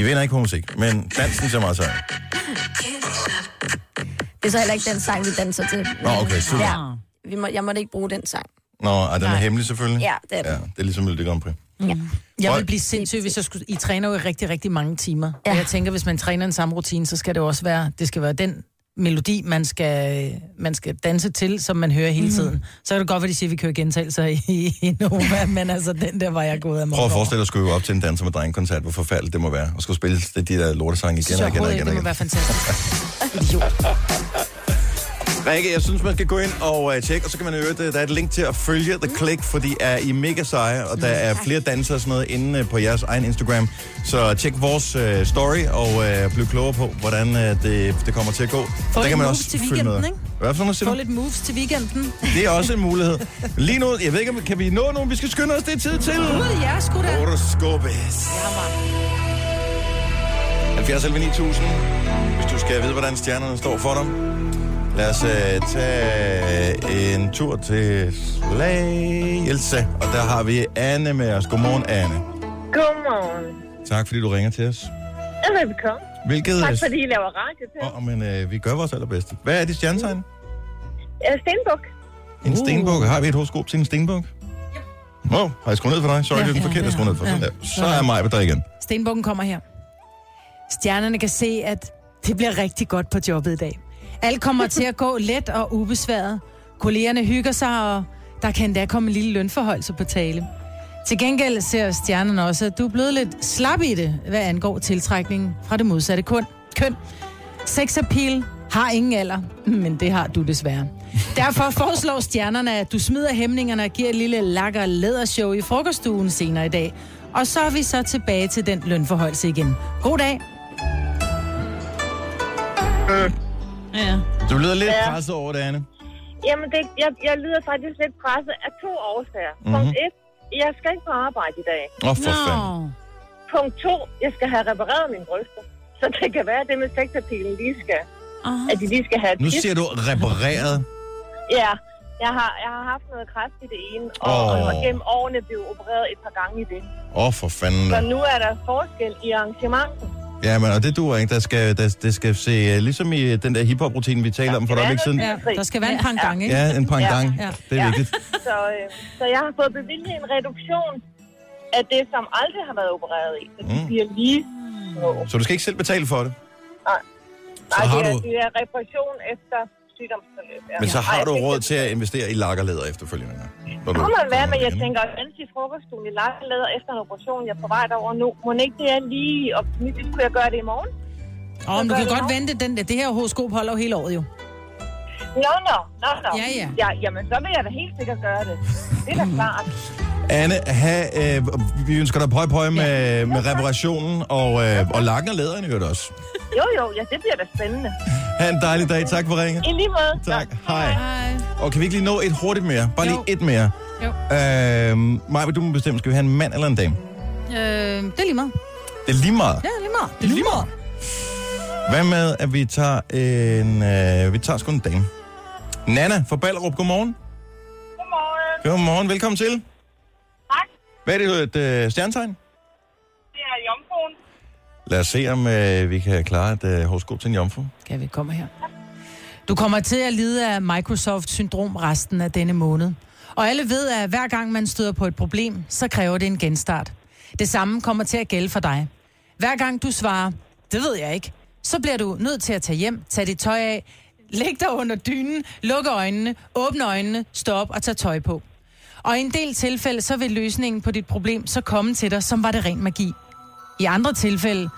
I vinder ikke på musik, men dansen ser meget sej. Det er så heller ikke den sang, vi danser til. Nå, okay, super. Ja, vi må, jeg måtte ikke bruge den sang. Nå, er den er hemmelig selvfølgelig? Ja, det er den. Ja, det er ligesom Melodi Grand Prix. Jeg Prøv- vil blive sindssyg, hvis jeg skulle... I træner jo i rigtig, rigtig mange timer. Ja. Ja. Og jeg tænker, hvis man træner en samme rutine, så skal det også være... Det skal være den melodi, man skal, man skal danse til, som man hører hele Mhm. tiden. Så er det godt, at de siger, at vi kører gentagelser i, i Nova, men altså, den der var jeg gået af Prøv at forestille dig at skulle op til en danser med drengkoncert, hvor forfærdeligt det må være, og skulle spille de der lortesange igen og igen og igen, det må være fantastisk. Idiot. Rikke, jeg synes, man skal gå ind og uh, tjekke, og så kan man høre, der er et link til at følge The Click, for de er i mega seje, og der er flere dansere og sådan noget inde uh, på jeres egen Instagram. Så tjek vores uh, story og uh, bliv klogere på, hvordan uh, det, det kommer til at gå. Få der kan man også til weekenden, med. ikke? Hvad for noget Få lidt moves til weekenden. Det er også en mulighed. Lige nu, jeg ved ikke, kan vi nå nogen? Vi skal skynde os, det er tid til. Ud, ja, sgu da. Horoskopes. 70 11 9000. Hvis du skal vide, hvordan stjernerne står for dig. Lad os uh, tage en tur til Slagelse. Og der har vi Anne med os. Godmorgen, Anne. Godmorgen. Tak, fordi du ringer til os. Ja, velbekomme. Hvilket... Tak fordi I laver radio til. Åh, men uh, vi gør vores allerbedste. Hvad er dit stjernetegn? Jeg er Stenbuk. En stenbuk. Har vi et horoskop til en stenbuk? Åh, oh, har jeg skruet ned for dig? Sorry, Ja, det er den ja, forkerte, jeg ja, skruet ned for. Sådan ja. der. Så er mig der igen. Stenbukken kommer her. Stjernerne kan se, at det bliver rigtig godt på jobbet i dag. Alt kommer til at gå let og ubesværet. Kollegerne hygger sig, og der kan endda komme en lille lønforholdelse på tale. Til gengæld ser stjernerne også, at du er blevet lidt slap i det, hvad angår tiltrækningen fra det modsatte kun. køn. Sex appeal har ingen alder, men det har du desværre. Derfor foreslår stjernerne, at du smider hæmningerne og giver et lille lakker lædershow i frokoststuen senere i dag. Og så er vi så tilbage til den lønforholdelse igen. God dag. Øh. Ja. Du lyder lidt Ja. presset over det, Anne. Jamen, det, jeg, jeg lyder faktisk lidt presset af to årsager. Mm-hmm. Punkt et, jeg skal ikke på arbejde i dag. Åh, oh, for fanden. Punkt to, jeg skal have repareret mine bryster. Så det kan være, at det med sexappealen lige skal... Uh-huh. At de lige skal have et Nu siger du repareret. Ja, jeg har, jeg har haft noget kræft i det ene, og, oh. og gennem årene blev opereret et par gange i det. Åh, oh, for fanden. Så nu er der forskel i arrangementet. Ja, men og det duer ikke. Der skal, der, det skal se uh, ligesom i den der hiphop-rutine, vi talte om for et øjeblik siden. Ja, der skal være en pangdang, ikke? Ja, en pangdang. Ja. Det er Ja. vigtigt. Så, øh, så jeg har fået bevilget en reduktion af det, som aldrig har været opereret i. Så de Mm. bliver lige små. Så du skal ikke selv betale for det. Nej, Så Nej har det, er, du- det er reparation efter sygdomsforløb. Ja. Men så har du råd til at investere i lakkerleder efterfølgende. Når Det kunne man være, men jeg tænker, at vente i frokoststuen i lakkerlæder efter en operation, jeg er på vej derover nu. Må ikke det er lige optimistisk? Kunne jeg gøre det i morgen? Åh, men du kan godt vente. Den, det her horoskop holder jo hele året jo. Nå, nå, nå, nå. Ja, ja. ja. Jamen, så vil jeg da helt sikkert gøre det. Det er da klart. Anne, ha, øh, vi ønsker dig pøj pøj med, med reparationen, og, øh, og lakken og læderen i øvrigt også. Jo, jo, ja, det bliver da spændende. Ha' en dejlig dag. Tak for ringen. I lige måde. Tak. Nå, Hej. Hej. Og kan vi ikke lige nå et hurtigt mere? Bare lige Jo. et mere. Jo. Øh, Maja, du må bestemme, skal vi have en mand eller en dame? Øh, det er lige meget. Det er lige meget. Ja, lige meget. Det er lige meget. Hvad med, at vi tager en... Øh, vi tager sgu en dame. Nana fra Ballerup, godmorgen. Godmorgen. Godmorgen, velkommen til. Tak. Hvad er det, et øh, stjernetegn? Det er jomfruen. Lad os se, om øh, vi kan klare et øh, horoskop til en jomfru. Kan vi komme her? Du kommer til at lide af Microsoft-syndrom resten af denne måned. Og alle ved, at hver gang man støder på et problem, så kræver det en genstart. Det samme kommer til at gælde for dig. Hver gang du svarer, det ved jeg ikke, så bliver du nødt til at tage hjem, tage dit tøj af, læg dig under dynen, lukke øjnene, åbne øjnene, stå op og tage tøj på. Og i en del tilfælde, så vil løsningen på dit problem så komme til dig, som var det ren magi. I andre tilfælde,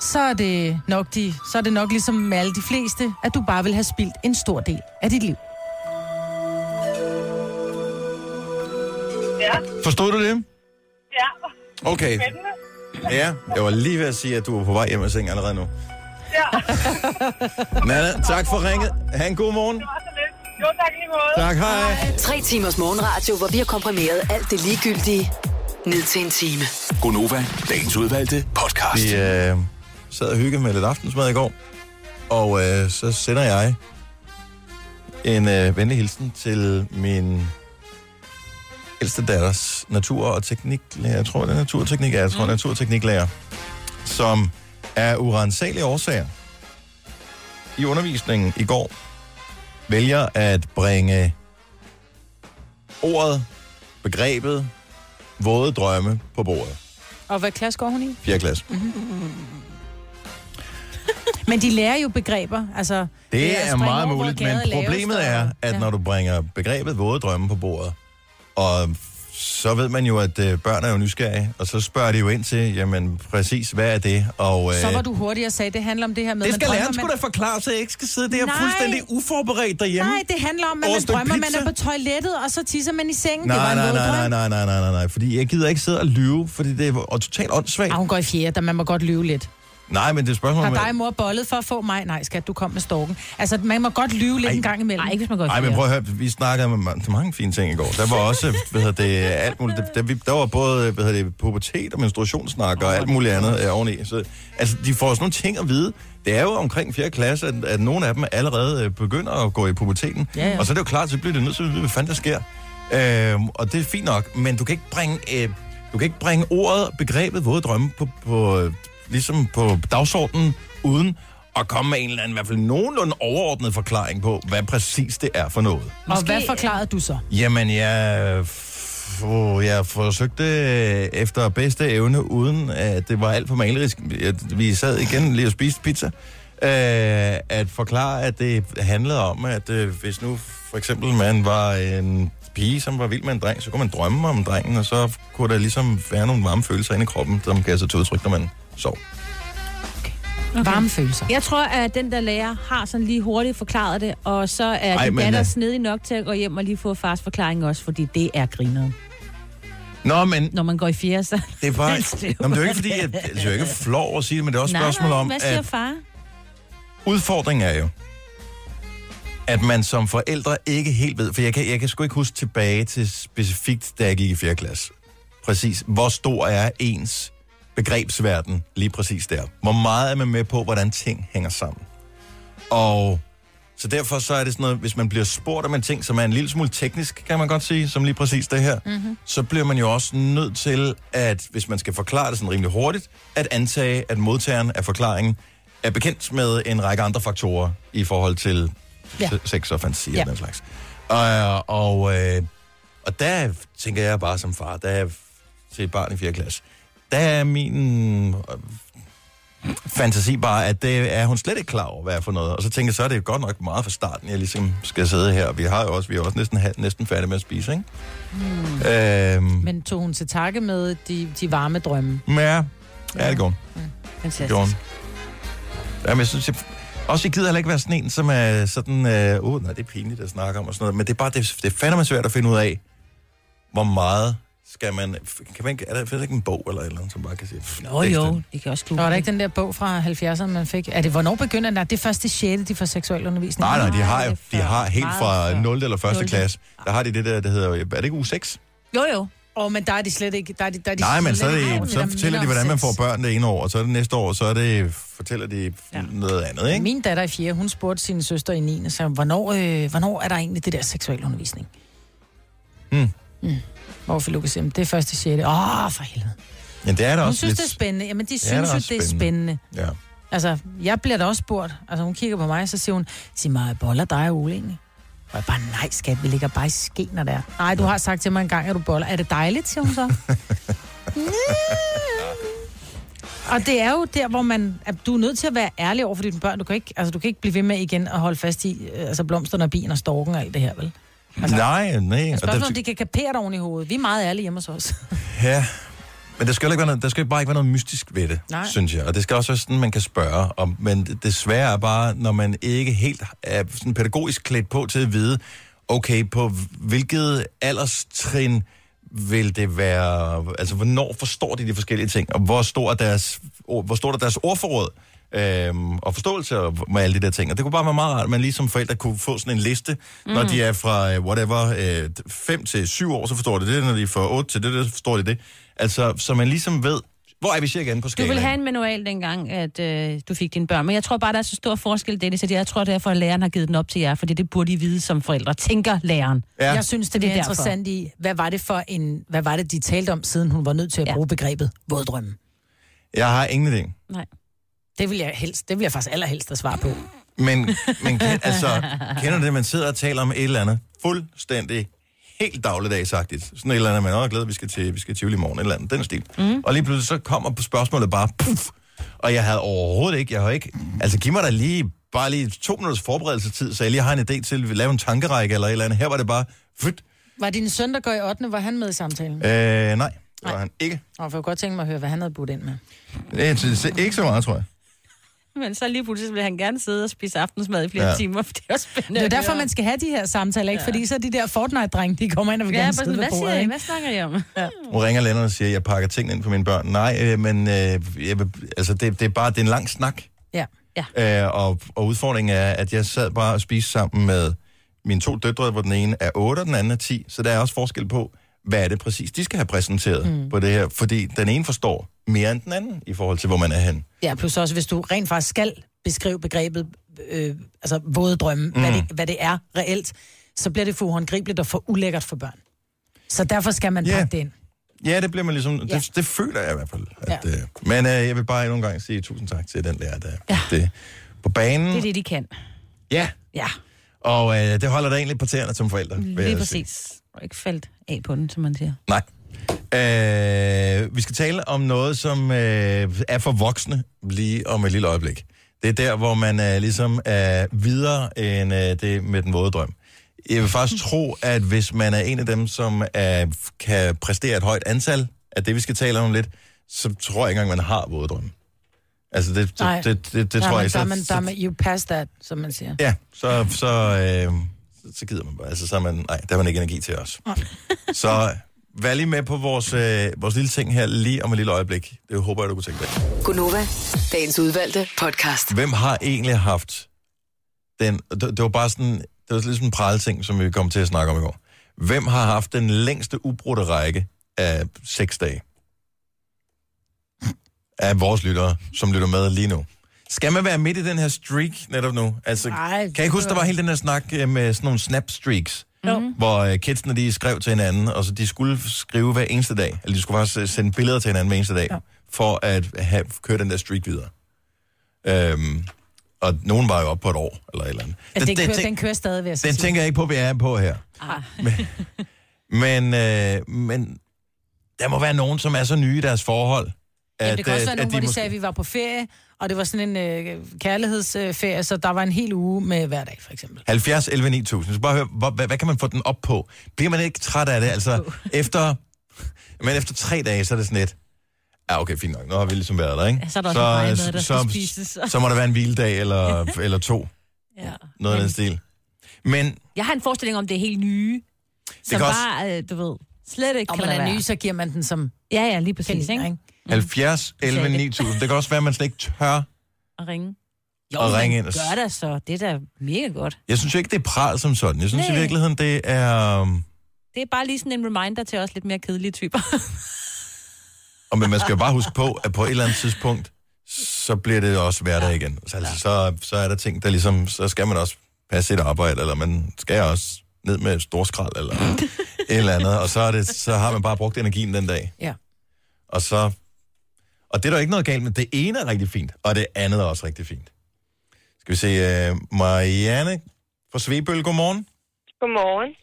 så er det nok, de, så er det nok ligesom med alle de fleste, at du bare vil have spildt en stor del af dit liv. Ja. Forstod du det? Ja. Okay. Spændende. Ja, jeg var lige ved at sige, at du var på vej hjem af seng allerede nu. Ja. Nana, tak for ringet. Ha' en god morgen. Jo, tak i lige måde. Tak, hej. Tre timers morgenradio, hvor vi har komprimeret alt det ligegyldige ned til en time. Gonova, dagens udvalgte podcast. Vi øh, sad og hyggede med lidt aftensmad i går, og øh, så sender jeg en øh, venlig hilsen til min ældste datters natur- og tekniklærer. Jeg tror, det er naturteknik, jeg tror, mm. naturtekniklærer, som af urensagelige årsager i undervisningen i går vælger at bringe ordet, begrebet, våde drømme på bordet. Og hvad klasse går hun i? 4. klasse. Men de lærer jo begreber. Altså, Det er springe meget muligt, men problemet er, at Ja. når du bringer begrebet våde drømme på bordet, og så ved man jo, at øh, børn er jo nysgerrige, og så spørger de jo ind til, jamen præcis, hvad er det? Og, øh, Så var du hurtig og sagde, det handler om det her med... det man skal læreren sgu man- da forklare, så jeg ikke skal sidde der Nej. fuldstændig uforberedt derhjemme. Nej, det handler om, at man drømmer, man pizza. er på toilettet, og så tisser man i sengen. det var Nej, en nej, nej, nej, nej, nej, nej, nej, nej, fordi jeg gider ikke sidde og lyve, fordi det er totalt åndssvagt. Ah, hun går i fjerde, da man må godt lyve lidt. Nej, men det er spørgsmål Har om... dig mor bollet for at få mig? Nej, skat, du kom med storken. Altså, man må godt lyve lidt Ej. en gang imellem. Nej, ikke hvis man går Nej, men prøv at høre, vi snakkede med ma- mange fine ting i går. Der var også, hvad hedder det, alt muligt. Der, der, var både, hvad hedder det, pubertet og menstruationssnak og alt muligt andet øh, oveni. Så, altså, de får sådan nogle ting at vide. Det er jo omkring 4. klasse, at, at nogle af dem allerede øh, begynder at gå i puberteten. Ja, ja. Og så er det jo klart, så bliver det nødt til at vide, hvad fanden der sker. Øhm, og det er fint nok, men du kan ikke bringe, øh, du kan ikke bringe ordet, begrebet våde drømme på, på, øh, ligesom på dagsordenen, uden at komme med en eller anden, i hvert fald nogenlunde overordnet forklaring på, hvad præcis det er for noget. Og hvad forklarede du så? Jamen, jeg, f- jeg forsøgte efter bedste evne, uden at det var alt for malerisk. Vi sad igen lige og spiste pizza. Øh, at forklare, at det handlede om, at øh, hvis nu for eksempel man var en pige, som var vild med en dreng, så kunne man drømme om drengen, og så kunne der ligesom være nogle varme følelser inde i kroppen, som gav sig til udtryk, når man sov. Okay. Varme følelser. Jeg tror, at den der lærer har sådan lige hurtigt forklaret det, og så er Ej, din men, datter øh, snedig nok til at gå hjem og lige få fars forklaring også, fordi det er grineren. Nå, men Når man går i fjerde, så... det er bare... Det er jo- Nå, men det er jo ikke fordi, at, det er jo ikke flov over at sige det, men det er også et spørgsmål nej, om, hvad siger at far? udfordringen er jo, at man som forældre ikke helt ved, for jeg kan, jeg kan sgu ikke huske tilbage til specifikt, da jeg gik i 4. klasse. Præcis, hvor stor er ens begrebsverden lige præcis der? Hvor meget er man med på, hvordan ting hænger sammen? Og så derfor så er det sådan noget, hvis man bliver spurgt om en ting, som er en lille smule teknisk, kan man godt sige, som lige præcis det her, mm-hmm. så bliver man jo også nødt til, at hvis man skal forklare det sådan rimelig hurtigt, at antage, at modtageren af forklaringen er bekendt med en række andre faktorer i forhold til Ja. sex og fantasi Ja. og den slags. Og, og, øh, og der tænker jeg bare som far, der er til et barn i 4. klasse, der er min øh, fantasi bare, at det er hun slet ikke klar over, hvad er for noget. Og så tænker jeg, så er det godt nok meget fra starten, jeg ligesom skal sidde her. Vi har jo også, vi er også næsten, næsten færdige med at spise, ikke? Mm. Øhm, Men tog hun til takke med de, de varme drømme? ja, ja, det går. Fantastisk. Gjorde hun. Jamen, jeg synes, jeg, også jeg gider heller ikke være sådan en, som er sådan, øh, uh, nej, det er pinligt at snakke om og sådan noget, men det er bare, det, det er fandme svært at finde ud af, hvor meget skal man... Kan man er der, er der ikke en bog eller et eller andet, som bare kan sige... Nå jo, det kan også Der var der ikke den der bog fra 70'erne, man fik. Er det, hvornår begynder den? Det er først i 6. de får seksualundervisning. Nej, nej, de har, jo, det de har helt fra før. 0. eller 1. Nulte. klasse, der har de det der, der hedder... Er det ikke uge 6? Jo, jo. Åh, oh, men der er de slet ikke... Der er de, der er de Nej, men så, er det, så fortæller de, hvordan man får børn det ene år, og så er det næste år, så er det, fortæller de ja. noget andet, ikke? Min datter i 4, hun spurgte sin søster i 9. Så hvornår, øh, hvornår er der egentlig det der seksualundervisning? Hmm. Mm. Hvorfor Lukas siger, det er først i 6. Åh, oh, for helvede. Men det er da Hun også synes, lidt... det er spændende. Jamen, de er synes jo, det er spændende. spændende. Ja. Altså, jeg bliver da også spurgt. Altså, hun kigger på mig, så siger hun, sig mig, boller dig og Ole egentlig? Og jeg bare, nej skat, vi ligger bare i skener der. Nej, du har sagt til mig en gang, at du boller. Er det dejligt, siger hun så? Og det er jo der, hvor man, at du er nødt til at være ærlig over for dine børn. Du kan ikke, altså, du kan ikke blive ved med igen at holde fast i øh, altså, blomsterne og bien og storken og alt det her, vel? Altså, nej, nej. Jeg Og spørger, om de kan kapere det oven i hovedet. Vi er meget ærlige hjemme hos os. ja, men der skal, ikke være noget, der skal bare ikke være noget mystisk ved det, Nej. synes jeg. Og det skal også være sådan, man kan spørge. om. men det, svære er bare, når man ikke helt er sådan pædagogisk klædt på til at vide, okay, på hvilket alderstrin vil det være, altså hvornår forstår de de forskellige ting, og hvor stor er deres, hvor stort er deres ordforråd, øhm, og forståelse af- med alle de der ting. Og det kunne bare være meget rart, at man lige som forældre kunne få sådan en liste, mm. når de er fra øh, whatever, 5 til 7 år, så forstår de det, når de er fra 8 til det, så forstår de det. Altså, så man ligesom ved, hvor er vi cirka inde på Du skalaen? ville have en manual dengang, at øh, du fik dine børn. Men jeg tror bare, der er så stor forskel, Dennis, at jeg tror derfor, at læreren har givet den op til jer, fordi det burde I vide som forældre. Tænker læreren. Ja. Jeg synes, det er Det er mere derfor. interessant i, hvad var det for en, hvad var det, de talte om, siden hun var nødt til at Ja. bruge begrebet våddrømme? Jeg har ingen idé. Nej. Det vil jeg helst, det vil jeg faktisk allerhelst have svar på. Men, men altså, kender du det, man sidder og taler om et eller andet fuldstændig helt dagligdagsagtigt. Sådan et eller andet, man er glad, vi skal til, vi skal til i morgen, et eller andet, den stil. Mm. Og lige pludselig så kommer på spørgsmålet bare, puff, og jeg havde overhovedet ikke, jeg har ikke, altså giv mig da lige, bare lige to minutters forberedelsestid, så jeg lige har en idé til at lave en tankerække eller et eller andet. Her var det bare, fyt, Var din søn, der går i 8. var han med i samtalen? øh, nej, det var han ikke. Og jeg kunne godt tænke mig at høre, hvad han havde budt ind med. Det er ikke så meget, tror jeg. Men så lige pludselig vil han gerne sidde og spise aftensmad i flere Ja. ja. timer, for det er også spændende. Det er derfor, man skal have de her samtaler, ikke? Ja. Fordi så er de der Fortnite-drenge, de kommer ind og vil Ja, gerne bare sidde sådan, hvad siger bordet, I? Hvad snakker I om? Ja. Nu ringer Lennart og siger, at jeg pakker tingene ind for mine børn. Nej, øh, men øh, jeg vil, altså, det, det er bare det er en lang snak. Ja. Øh, og, og udfordringen er, at jeg sad bare og spiste sammen med mine to døtre, hvor den ene er 8, og den anden er 10. Så der er også forskel på, hvad er det præcis, de skal have præsenteret mm. på det her. Fordi den ene forstår mere end den anden, i forhold til, hvor man er hen. Ja, plus også, hvis du rent faktisk skal beskrive begrebet, øh, altså våde drømme, mm. hvad, det, hvad det er reelt, så bliver det for uhåndgribeligt og for ulækkert for børn. Så derfor skal man Ja. pakke det ind. Ja, det bliver man ligesom, Ja. det, det føler jeg i hvert fald. At, Ja. øh, men øh, jeg vil bare endnu en gang sige tusind tak til den der, der Ja. det, på banen. Det er det, de kan. Ja, Ja, og øh, det holder dig egentlig på tæerne som forældre. lige jeg sige. Og ikke faldt af på den, som man siger. Nej. Øh, vi skal tale om noget, som øh, er for voksne lige om et lille øjeblik. Det er der, hvor man øh, ligesom er videre end øh, det med den våde drøm. Jeg vil faktisk tro, at hvis man er en af dem, som er, kan præstere et højt antal af det, vi skal tale om lidt, så tror jeg ikke engang, man har våde drømme. Altså, det, det, Nej. det, det, det, det der, er tror man, jeg der, er man, der er man, you pass that, som man siger. Ja, så, så, øh, så gider man bare. Altså, så er man, nej, der har man ikke energi til os. så vær lige med på vores, øh, vores lille ting her lige om et lille øjeblik. Det håber jeg, du kunne tænke dig. Gunova, dagens udvalgte podcast. Hvem har egentlig haft den... Det, det var bare sådan... Det var lidt sådan en pralting, som vi kom til at snakke om i går. Hvem har haft den længste ubrudte række af seks dage? Af vores lyttere, som lytter med lige nu. Skal man være midt i den her streak netop nu? Altså, Ej, kan I ikke huske, der var hele den her snak øh, med sådan nogle snap-streaks? Jo. Hvor øh, kidsene, de skrev til hinanden, og så de skulle skrive hver eneste dag. Eller de skulle faktisk øh, sende billeder til hinanden hver eneste dag, ja. for at have, køre den der streak videre. Øhm, og nogen var jo op på et år, eller et eller andet. Ja, det, kører, tænk- den kører stadig, jeg så den sige. tænker jeg ikke på, at vi er på her. Ah. Men, øh, men der må være nogen, som er så nye i deres forhold. Jamen, det kan også øh, være nogen, hvor de måske- sagde, at vi var på ferie, og det var sådan en øh, kærlighedsferie, så der var en hel uge med hver dag, for eksempel. 70, 11, 9000. Så bare hør, hvor, hvad, hvad kan man få den op på? Bliver man ikke træt af det? Altså, efter, men efter tre dage, så er det sådan lidt, ja, okay, fint nok. Nu har vi ligesom været der, ikke? Ja, så er der også en rejemad, der skal spises. så, så må der være en hviledag eller, eller to. Ja. Noget af den stil. Men Jeg har en forestilling om, det er helt nye. Så kan også- bare, øh, du ved, Slet ikke Og kan man er ny, så giver man den som Ja, ja, lige præcis, ikke? Ikke? 70, 11, Sagde det. 9000. Det kan også være, at man slet ikke tør. At ringe. Jo, Og ringe ind gør det så. Det er da mega godt. Jeg synes jo ikke, det er pral som sådan. Jeg synes Nej. i virkeligheden, det er... um, Det er bare lige sådan en reminder til os lidt mere kedelige typer. Og men man skal jo bare huske på, at på et eller andet tidspunkt, så bliver det også hverdag igen. Så, altså, så, så er der ting, der ligesom... Så skal man også passe sit arbejde, eller man skal også ned med et storskrald, eller et eller andet. Og så, er det, så har man bare brugt energien den dag. Ja. Og så... Og det er der ikke noget galt med. Det ene er rigtig fint, og det andet er også rigtig fint. Skal vi se... Uh, Marianne fra Svebøl, godmorgen. Godmorgen.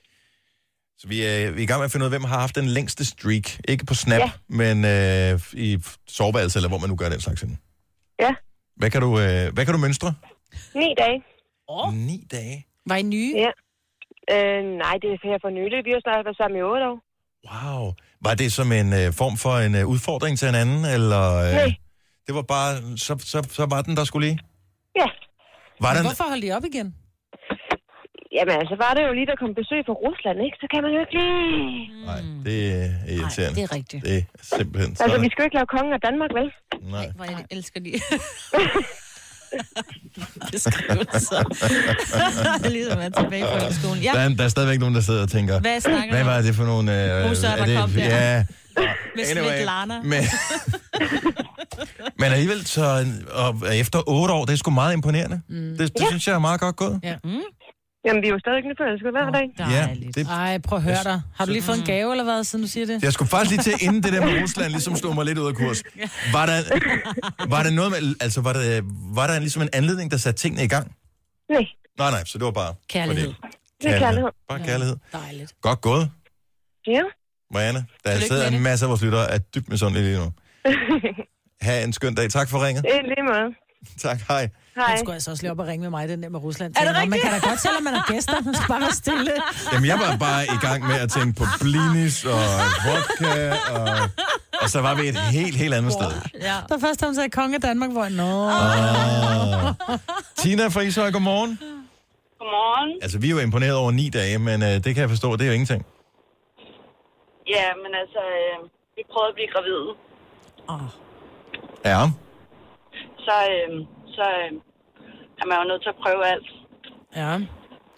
Så vi er, vi er i gang med at finde ud af, hvem har haft den længste streak. Ikke på Snap, ja. Men øh, i soveværelse, eller hvor man nu gør den slags. ting. Ja. Hvad kan du, øh, hvad kan du mønstre? Ni dage. Oh. Ni dage. Var I nye? Ja. Øh, nej, det er her for nylig. Vi har snart været sammen i otte år. Wow. Var det som en øh, form for en øh, udfordring til en anden, eller? Øh, Nej. Det var bare, så, så, så var den der skulle lige? Ja. Var Men den, hvorfor holdt I op igen? Jamen, altså var det jo lige, der kom besøg fra Rusland, ikke? Så kan man jo ikke lige... Nej, det er irriterende. det er rigtigt. Det er simpelthen så... Altså, vi skal jo ikke lave kongen af Danmark, vel? Nej. Hvor jeg elsker de. Beskrivelser. ligesom at tilbage på. Der, Ja, er, der er stadigvæk nogen, der sidder og tænker, Hvad snakker hvad var det for nogle... Øh, Russer, er der det, kom der. Ja, med Anyway, Svetlana. Men, men alligevel, så og efter otte år, det er sgu meget imponerende. Mm. Det, det ja. synes jeg er meget godt gået. Ja. Mm. Jamen, vi er jo stadig nyforelskede hver dag. Ja, det, Ej, prøv at høre dig. Har du lige fået en gave, eller hvad, siden du siger det? jeg skulle faktisk lige til, inden det der med Rusland ligesom slog mig lidt ud af kurs. Var der, var der noget med, altså var der, var der ligesom en anledning, der satte tingene i gang? Nej, Nej, nej, så det var bare... Kærlighed. det er kærlighed. Bare kærlighed. Dejligt. Godt gået, Ja. Marianne. Der Tillykke sidder med en masse af vores lyttere, er dybt misundelige lige nu. Ha' en skøn dag. Tak for ringet. Det er lige måde. Tak, hej. Hej. Han skulle altså også lige op og ringe med mig, den der med Rusland. Er det Tænker, "Nå, Man kan da godt, selvom man er gæster. Man skal bare være stille. Jamen, jeg var bare i gang med at tænke på blinis og vodka, og, og så var vi et helt, helt andet sted. Ja. Der først har hun sagt konge af Danmark, hvor jeg, nå. Ah. Tina fra Ishøj, godmorgen. Godmorgen. Altså, vi er jo imponeret over ni dage, men øh, det kan jeg forstå, det er jo ingenting. Ja, men altså, øh, vi prøvede at blive gravide. Ja. Så, øh, så øh, er man jo nødt til at prøve alt. Ja.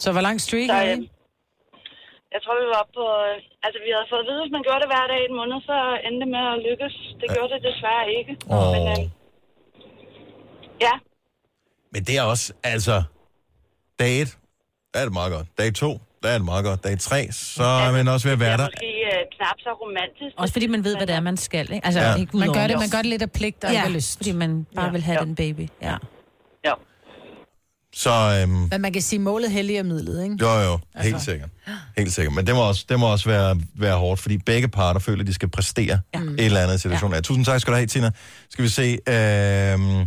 Så hvor lang streak Så, er øh, I? jeg tror, vi var oppe på... Øh, altså, vi havde fået at vide, at hvis man gjorde det hver dag i en måned, så endte det med at lykkes. Det gjorde det desværre ikke. Åh. Men, øh, ja, Men det er også, altså, dag et, der er det meget godt. Dag to, der er det meget godt. Dag tre, så er man også ved at det være er der. måske øh, knap så romantisk. Også fordi man ved, hvad det er, man skal. Ikke? Altså, Ja. ikke Man gør det, man gør det lidt af pligt og Ja, ikke af lyst. fordi man bare Ja. vil have Ja. den baby. Ja. Ja. Så, øhm, Men man kan sige, målet helliger midlet, ikke? jo jo, helt sikkert. Helt sikkert. Men det må også, det må også være, være hårdt, fordi begge parter føler, at de skal præstere ja. et eller andet situation. Ja. Tusind tak skal du have, Tina. Skal vi se... Øhm,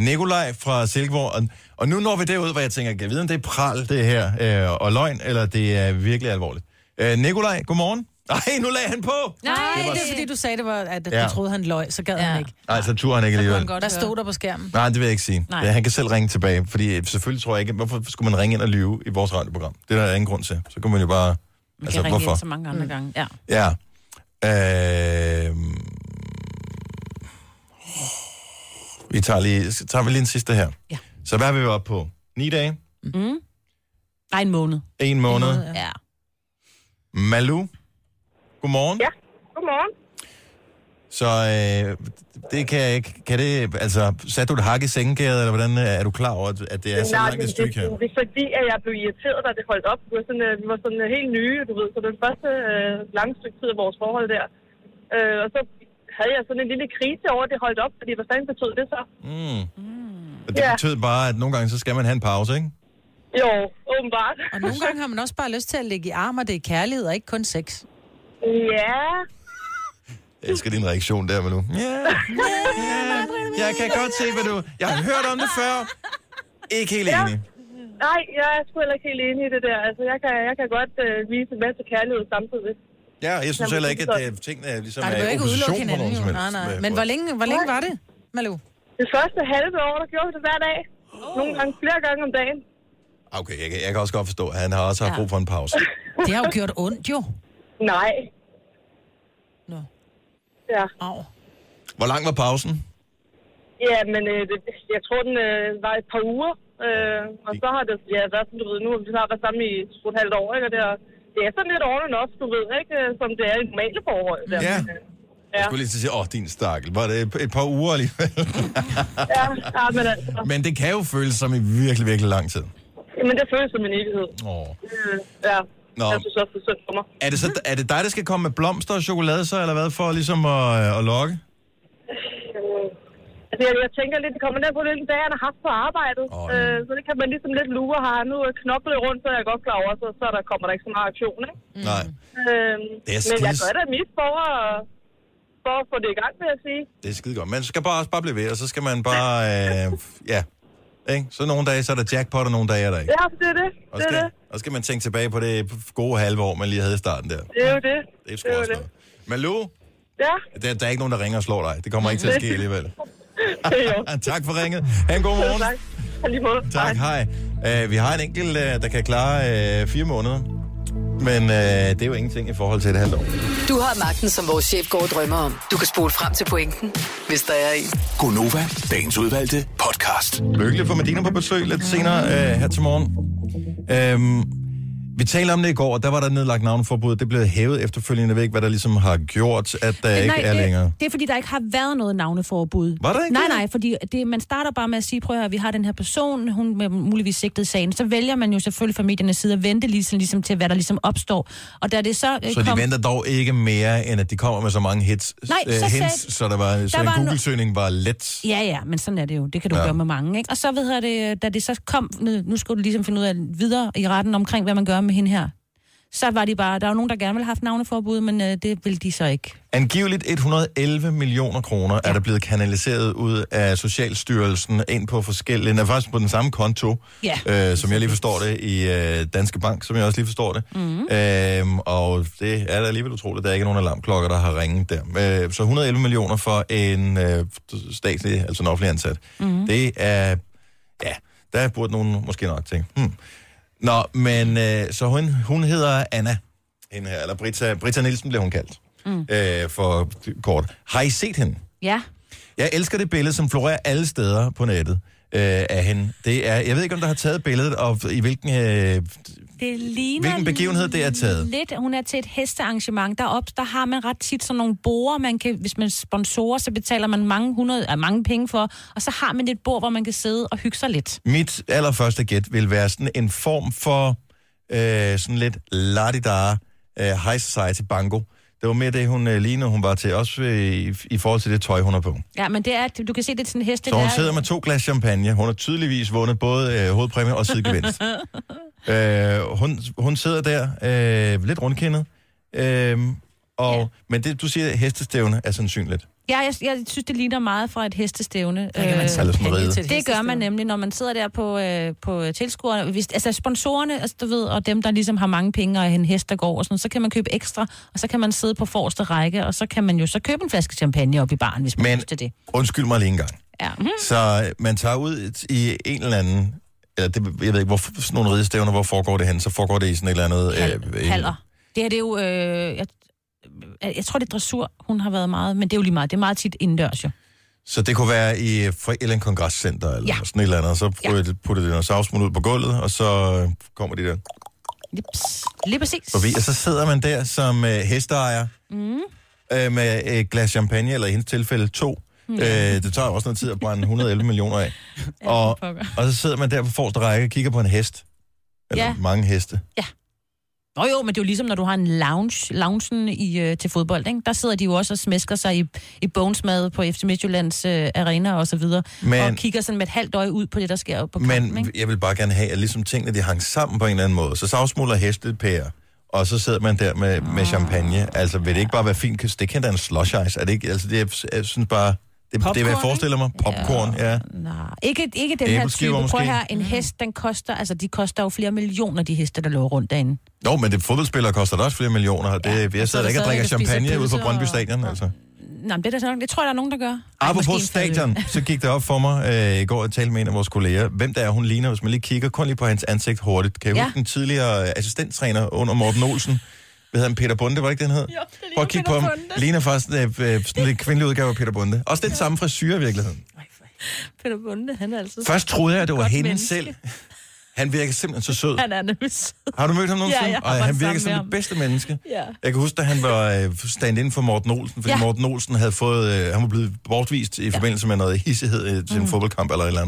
Nikolaj fra Silkeborg. Og, og nu når vi derud, hvor jeg tænker, kan jeg vide, om det er pral, det her, øh, og løgn, eller det er virkelig alvorligt. Øh, Nikolaj, godmorgen. Nej, nu lagde han på! Nej, Det var- det er fordi, du sagde, det var, at Ja. du troede, han løg, så gad Ja. han ikke. Nej, så turde han ikke Kunne alligevel. han godt Der stod der på skærmen. Nej, det vil jeg ikke sige. Nej. Ja, han kan selv ringe tilbage, fordi selvfølgelig tror jeg ikke, hvorfor skulle man ringe ind og lyve i vores radioprogram? Det er der ingen grund til. Så kan man jo bare... Man altså, kan ringe hvorfor? ind så mange andre gange. Ja. Ja. Øh... Vi tager lige, så tager vi lige en sidste her. Ja. Så hvad er vi oppe på? Ni dage? Mm. Nej, en måned. En måned? måned, ja. Malu? Godmorgen. Ja, godmorgen. Så øh, det kan jeg ikke... Kan det, altså, satte du et hak i sengekæret, eller hvordan øh, er du klar over, at- at det er så langt et det, stykke her? det, det, er fordi, at jeg blev irriteret, da det holdt op. Vi var sådan, øh, vi var sådan øh, helt nye, du ved. Så den første øh, lange stykke tid af vores forhold der. Øh, og så havde jeg sådan en lille krise over, at det holdt op. Fordi hvad fanden betød det så? Mm. Men det Ja. betød bare, at nogle gange, så skal man have en pause, ikke? Jo, åbenbart. Og nogle gange har man også bare lyst til at ligge i arm, og det er kærlighed og ikke kun sex. Ja, Jeg elsker din reaktion der, Malu. Ja, ja, jeg kan godt se, hvad du... Jeg har hørt om det før. Ikke helt Ja. enig. nej, jeg er sgu heller ikke helt enig i det der. Altså, jeg kan, jeg kan godt øh, vise en masse kærlighed samtidig. Ja, jeg synes heller ikke, at det er det, tingene er ligesom Nej, det er ikke opposition på nogen hinanden, som helst. Nej, nej. Men hvor længe, hvor længe var det, Malu? Det første halve år, der gjorde vi det hver dag. Nogle gange flere gange om dagen. Okay, jeg, kan- jeg kan også godt forstå, at han har også haft Ja. brug for en pause. Det har jo gjort ondt, jo. Nej. Ja. Au. Hvor lang var pausen? Ja, men øh, det, jeg tror, den øh, var et par uger. Øh, og så har det ja, været sådan, du ved, nu har vi snart været sammen i et halvt år, ikke? Og det er, det er sådan lidt on and off, du ved, ikke? Øh, Som det er i normale forhold. Der. Ja. Øh, Jeg Ja, skulle lige til at sige, åh, din stakkel. Var det et, et par uger alligevel? ja, ja, men altså. Men det kan jo føles som i virkelig, virkelig lang tid. Jamen, det føles som en evighed. Åh. Øh, ja, Nå. jeg synes også, det er synd for mig. Er det, så, er det dig, der skal komme med blomster og chokolade så, eller hvad, for ligesom at, øh, at lokke? Altså, jeg, jeg tænker lidt, det kommer ned på hvilken dag, han har haft på arbejdet. Oh, ja. øh, så det kan man ligesom lidt lure. Har han nu knoklet rundt, så er jeg godt klar over, så, så der kommer der ikke så meget aktion, ikke? Mm. Nej, Øh, Det er men jeg gør da mit for at, for at få det i gang, vil jeg sige. det er skide godt. Man skal bare også bare blive ved, og så skal man bare... Øh, ja, ikke? Så nogle dage, så er der jackpot, og nogle dage er der ikke. Ja, det er det. Og Det er skal, det. og skal man tænke tilbage på det gode halve år, man lige havde i starten der. Det er jo det. Det er sgu Det jo også det. noget. Malou, Ja, der, der er ikke nogen, der ringer og slår dig. Det kommer ikke til at ske alligevel. tak for ringet. Ha' en god morgen. Tak. Lige måde. Tak, hej. Uh, vi har en enkelt, uh, der kan klare uh, fire måneder. Men uh, det er jo ingenting i forhold til et halvt år. Du har magten, som vores chef går og drømmer om. Du kan spole frem til pointen, hvis der er en. Gonova, dagens udvalgte podcast. Lykkelig for Medina på besøg lidt senere uh, her til morgen. Um, vi talte om det i går, og der var der nedlagt navneforbud. Det blev hævet efterfølgende. Jeg ved ikke, hvad der ligesom har gjort, at der ikke er det- længere. Det er fordi, der ikke har været noget navneforbud. Var der ikke Nej, det? nej, fordi det, man starter bare med at sige, prøv at høre, vi har den her person, hun er muligvis sigtet sagen. Så vælger man jo selvfølgelig fra mediernes side at vente ligesom, ligesom til, hvad der ligesom opstår. Og da det så, øh, Så de kom, venter dog ikke mere, end at de kommer med så mange hits, Nej, øh, så sagde- hints, så, der var, så der en var no- Google-søgning var let. Ja, ja, men sådan er det jo. Det kan du Ja. gøre med mange, ikke? Og så ved det, da det så kom, nu nu skulle du ligesom finde ud af videre i retten omkring, hvad man gør med hende her. Så var de bare, der var nogen, der gerne ville have haft navneforbud, men øh, det vil de så ikke. Angiveligt 111 millioner kroner ja. er der blevet kanaliseret ud af Socialstyrelsen ind på forskellige, er faktisk på den samme konto, Ja. øh, som jeg lige forstår det, i øh, Danske Bank, som jeg også lige forstår det. Mm. Øhm, og det er da alligevel utroligt, der er ikke nogen alarmklokker, der har ringet der. Øh, så 111 millioner for en øh, statslig, altså en offentlig ansat. Mm. Det er, ja, der burde nogen måske nok tænke, hmm. Nå, men øh, så hun, hun hedder Anna, hende her, eller Britta, Britta Nielsen blev hun kaldt, mm. øh, for kort. Har I set hende? Ja. Jeg elsker det billede, som florerer alle steder på nettet øh, af hende. Det er, jeg ved ikke, om der har taget billedet, og i hvilken... Øh, Det ligner Hvilken begivenhed det er taget? Lidt, hun er til et hestearrangement. Derop, der har man ret tit sådan nogle borer, man kan, hvis man sponsorer, så betaler man mange, hundrede, øh, mange penge for, og så har man et bord, hvor man kan sidde og hygge sig lidt. mit allerførste gæt vil være sådan en form for øh, sådan lidt ladidar øh, high society bango. Det var mere det, hun øh, lignede, hun var til, også øh, i, i forhold til det tøj, hun har på. Ja, men det er, du kan se, det er sådan en heste, Så hun der- sidder med to glas champagne. Hun har tydeligvis vundet både øh, hovedpræmie og sidegevinst. øh, hun, hun sidder der øh, lidt rundkindet. Øh, og, ja. Men det, du siger, hestestævne er sandsynligt. Ja, jeg, jeg synes, det ligner meget fra et hestestævne. Der kan man Øh, sætte Eller sådan penge ride. til et Det gør man nemlig, når man sidder der på, øh, på tilskuerne. Hvis, altså sponsorerne, altså, du ved, og dem, der ligesom har mange penge og en hest, der går, og sådan, så kan man købe ekstra, og så kan man sidde på forreste række, og så kan man jo så købe en flaske champagne op i baren, hvis man Men- til det. Undskyld mig lige en gang. Ja. Mm. Så man tager ud i en eller anden... Eller det, jeg ved ikke, hvor sådan nogle ridestævner, hvor foregår det hen? Så foregår det i sådan et eller andet... Hal, øh, haller. Det her, det er jo... Øh, jeg, jeg tror, det er dressur, hun har været meget, men det er jo lige meget. Det er meget tit indendørs, jo. Så det kunne være i for et eller andet kongresscenter, eller Ja. sådan et eller andet, og så Ja. putter ja. det noget ud på gulvet, og så øh, kommer de der Lips. Lige præcis. forbi. Og så sidder man der som øh, hesteejer mm. øh, med et glas champagne, eller i hendes tilfælde to. Mm. Øh, det tager også noget tid at brænde 111 millioner af. Og, og så sidder man der på forreste række og kigger på en hest. Eller Ja. mange heste. Nå jo, men det er jo ligesom, når du har en lounge, loungen i, øh, til fodbold, ikke? Der sidder de jo også og smæsker sig i, i Bonesmad på FC Midtjyllands øh, arena og så videre, Men- og kigger sådan med et halvt øje ud på det, der sker på kampen, Men ikke? jeg vil bare gerne have, at ligesom tingene de hang sammen på en eller anden måde. Så savsmuld og heste pære, og så sidder man der med, med champagne. Altså, vil det ikke bare være fint? Det kan da en slush ice. Er det ikke? Altså, det, er- jeg synes bare... Det, det er, hvad jeg Popcorn, forestiller mig. Popcorn, ja. Nej, ikke, ikke den her type. Prøv måske? her, en hest, den koster, altså de koster jo flere millioner, de heste, der lå rundt derinde. Jo, men det fodboldspillere koster da også flere millioner. Det, jeg og så sidder er ikke og drikker champagne ude på Brøndby og- Stadion, altså. Nej, men det, er der, det tror jeg, der er nogen, der gør. Apropos stadion, så gik det op for mig øh, i går, at tale med en af vores kolleger, hvem der er, hun ligner, hvis man lige kigger kun lige på hans ansigt hurtigt. Kan jeg Ja. huske den tidligere øh, assistenttræner under Morten Olsen? Hvad hedder han? Peter Bunde, var det ikke den hed? Jo, Prøv at kigge på ham. Ligner faktisk øh, øh, sådan en kvindelig udgave af Peter Bunde. Også den samme frisyr i virkeligheden. Peter Bunde, han er altid Først troede jeg, at det var hende menneske. selv. Han virker simpelthen så sød. Han er nemlig sød. Har du mødt ham nogensinde? Ja, jeg har Ej, været han virker sammen som med det ham. bedste menneske. Ja. Jeg kan huske, da han var øh, stand inden for Morten Olsen, fordi ja. Ja. Morten Olsen havde fået, øh, han var blevet bortvist i forbindelse med noget hissighed øh, til en Mm. fodboldkamp eller et eller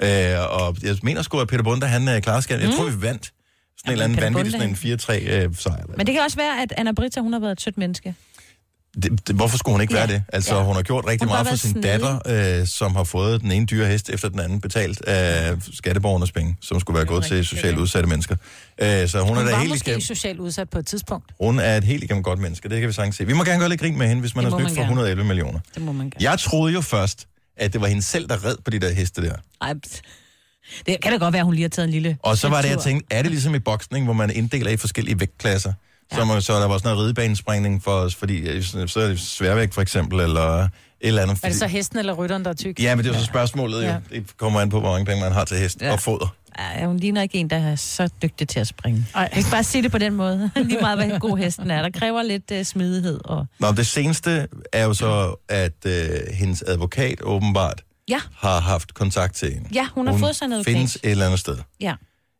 andet. Øh, og jeg mener sgu, at Peter Bunde, han er klarskab. Jeg Mm. tror, vi vandt. Sådan en eller anden vanvittig, sådan en 4-3 øh, sejr. Men det kan også være, at Anna Britta, hun har været et sødt menneske. Det, det, hvorfor skulle hun ikke Ja. være det? Altså, Ja. hun har gjort rigtig Hun meget for sin datter, øh, som har fået den ene dyre hest efter den anden betalt af skatteborgernes penge, som skulle være gået til socialt udsatte mennesker. Øh, så hun, Hun er da helt måske igennem, socialt udsat på et tidspunkt. hun er et helt igennem godt menneske, det kan vi sagtens se. Vi må gerne gøre lidt grin med hende, hvis man Det har snydt for gerne. 111 millioner. Det må man gerne. Jeg troede jo først, at det var hende selv, der red på de der heste der. Ej, pst. Det kan da godt være, at hun lige har taget en lille... Og så var det, jeg tænkte, er det ligesom i boksning, hvor man inddeler i forskellige vægtklasser? Ja. Så, må, så der var sådan noget ridebanespringning for os, fordi øh, så er det sværvægt for eksempel, eller et eller andet. Er Fordi... det så hesten eller rytteren, der er tyk? Ja, men det er jo så spørgsmålet jo. Ja. Det kommer an på, hvor mange penge man har til hest ja. Og foder. Ja, hun ligner ikke en, der er så dygtig til at springe. Ej. Jeg kan bare sige det på den måde. Lige meget, hvad god hesten er. Der kræver lidt uh, smidighed. Og... Nå, det seneste er jo så, at øh, hendes advokat åbenbart Ja, har haft kontakt til hende. ja, hun har fået sig noget findes et eller andet sted. Ja.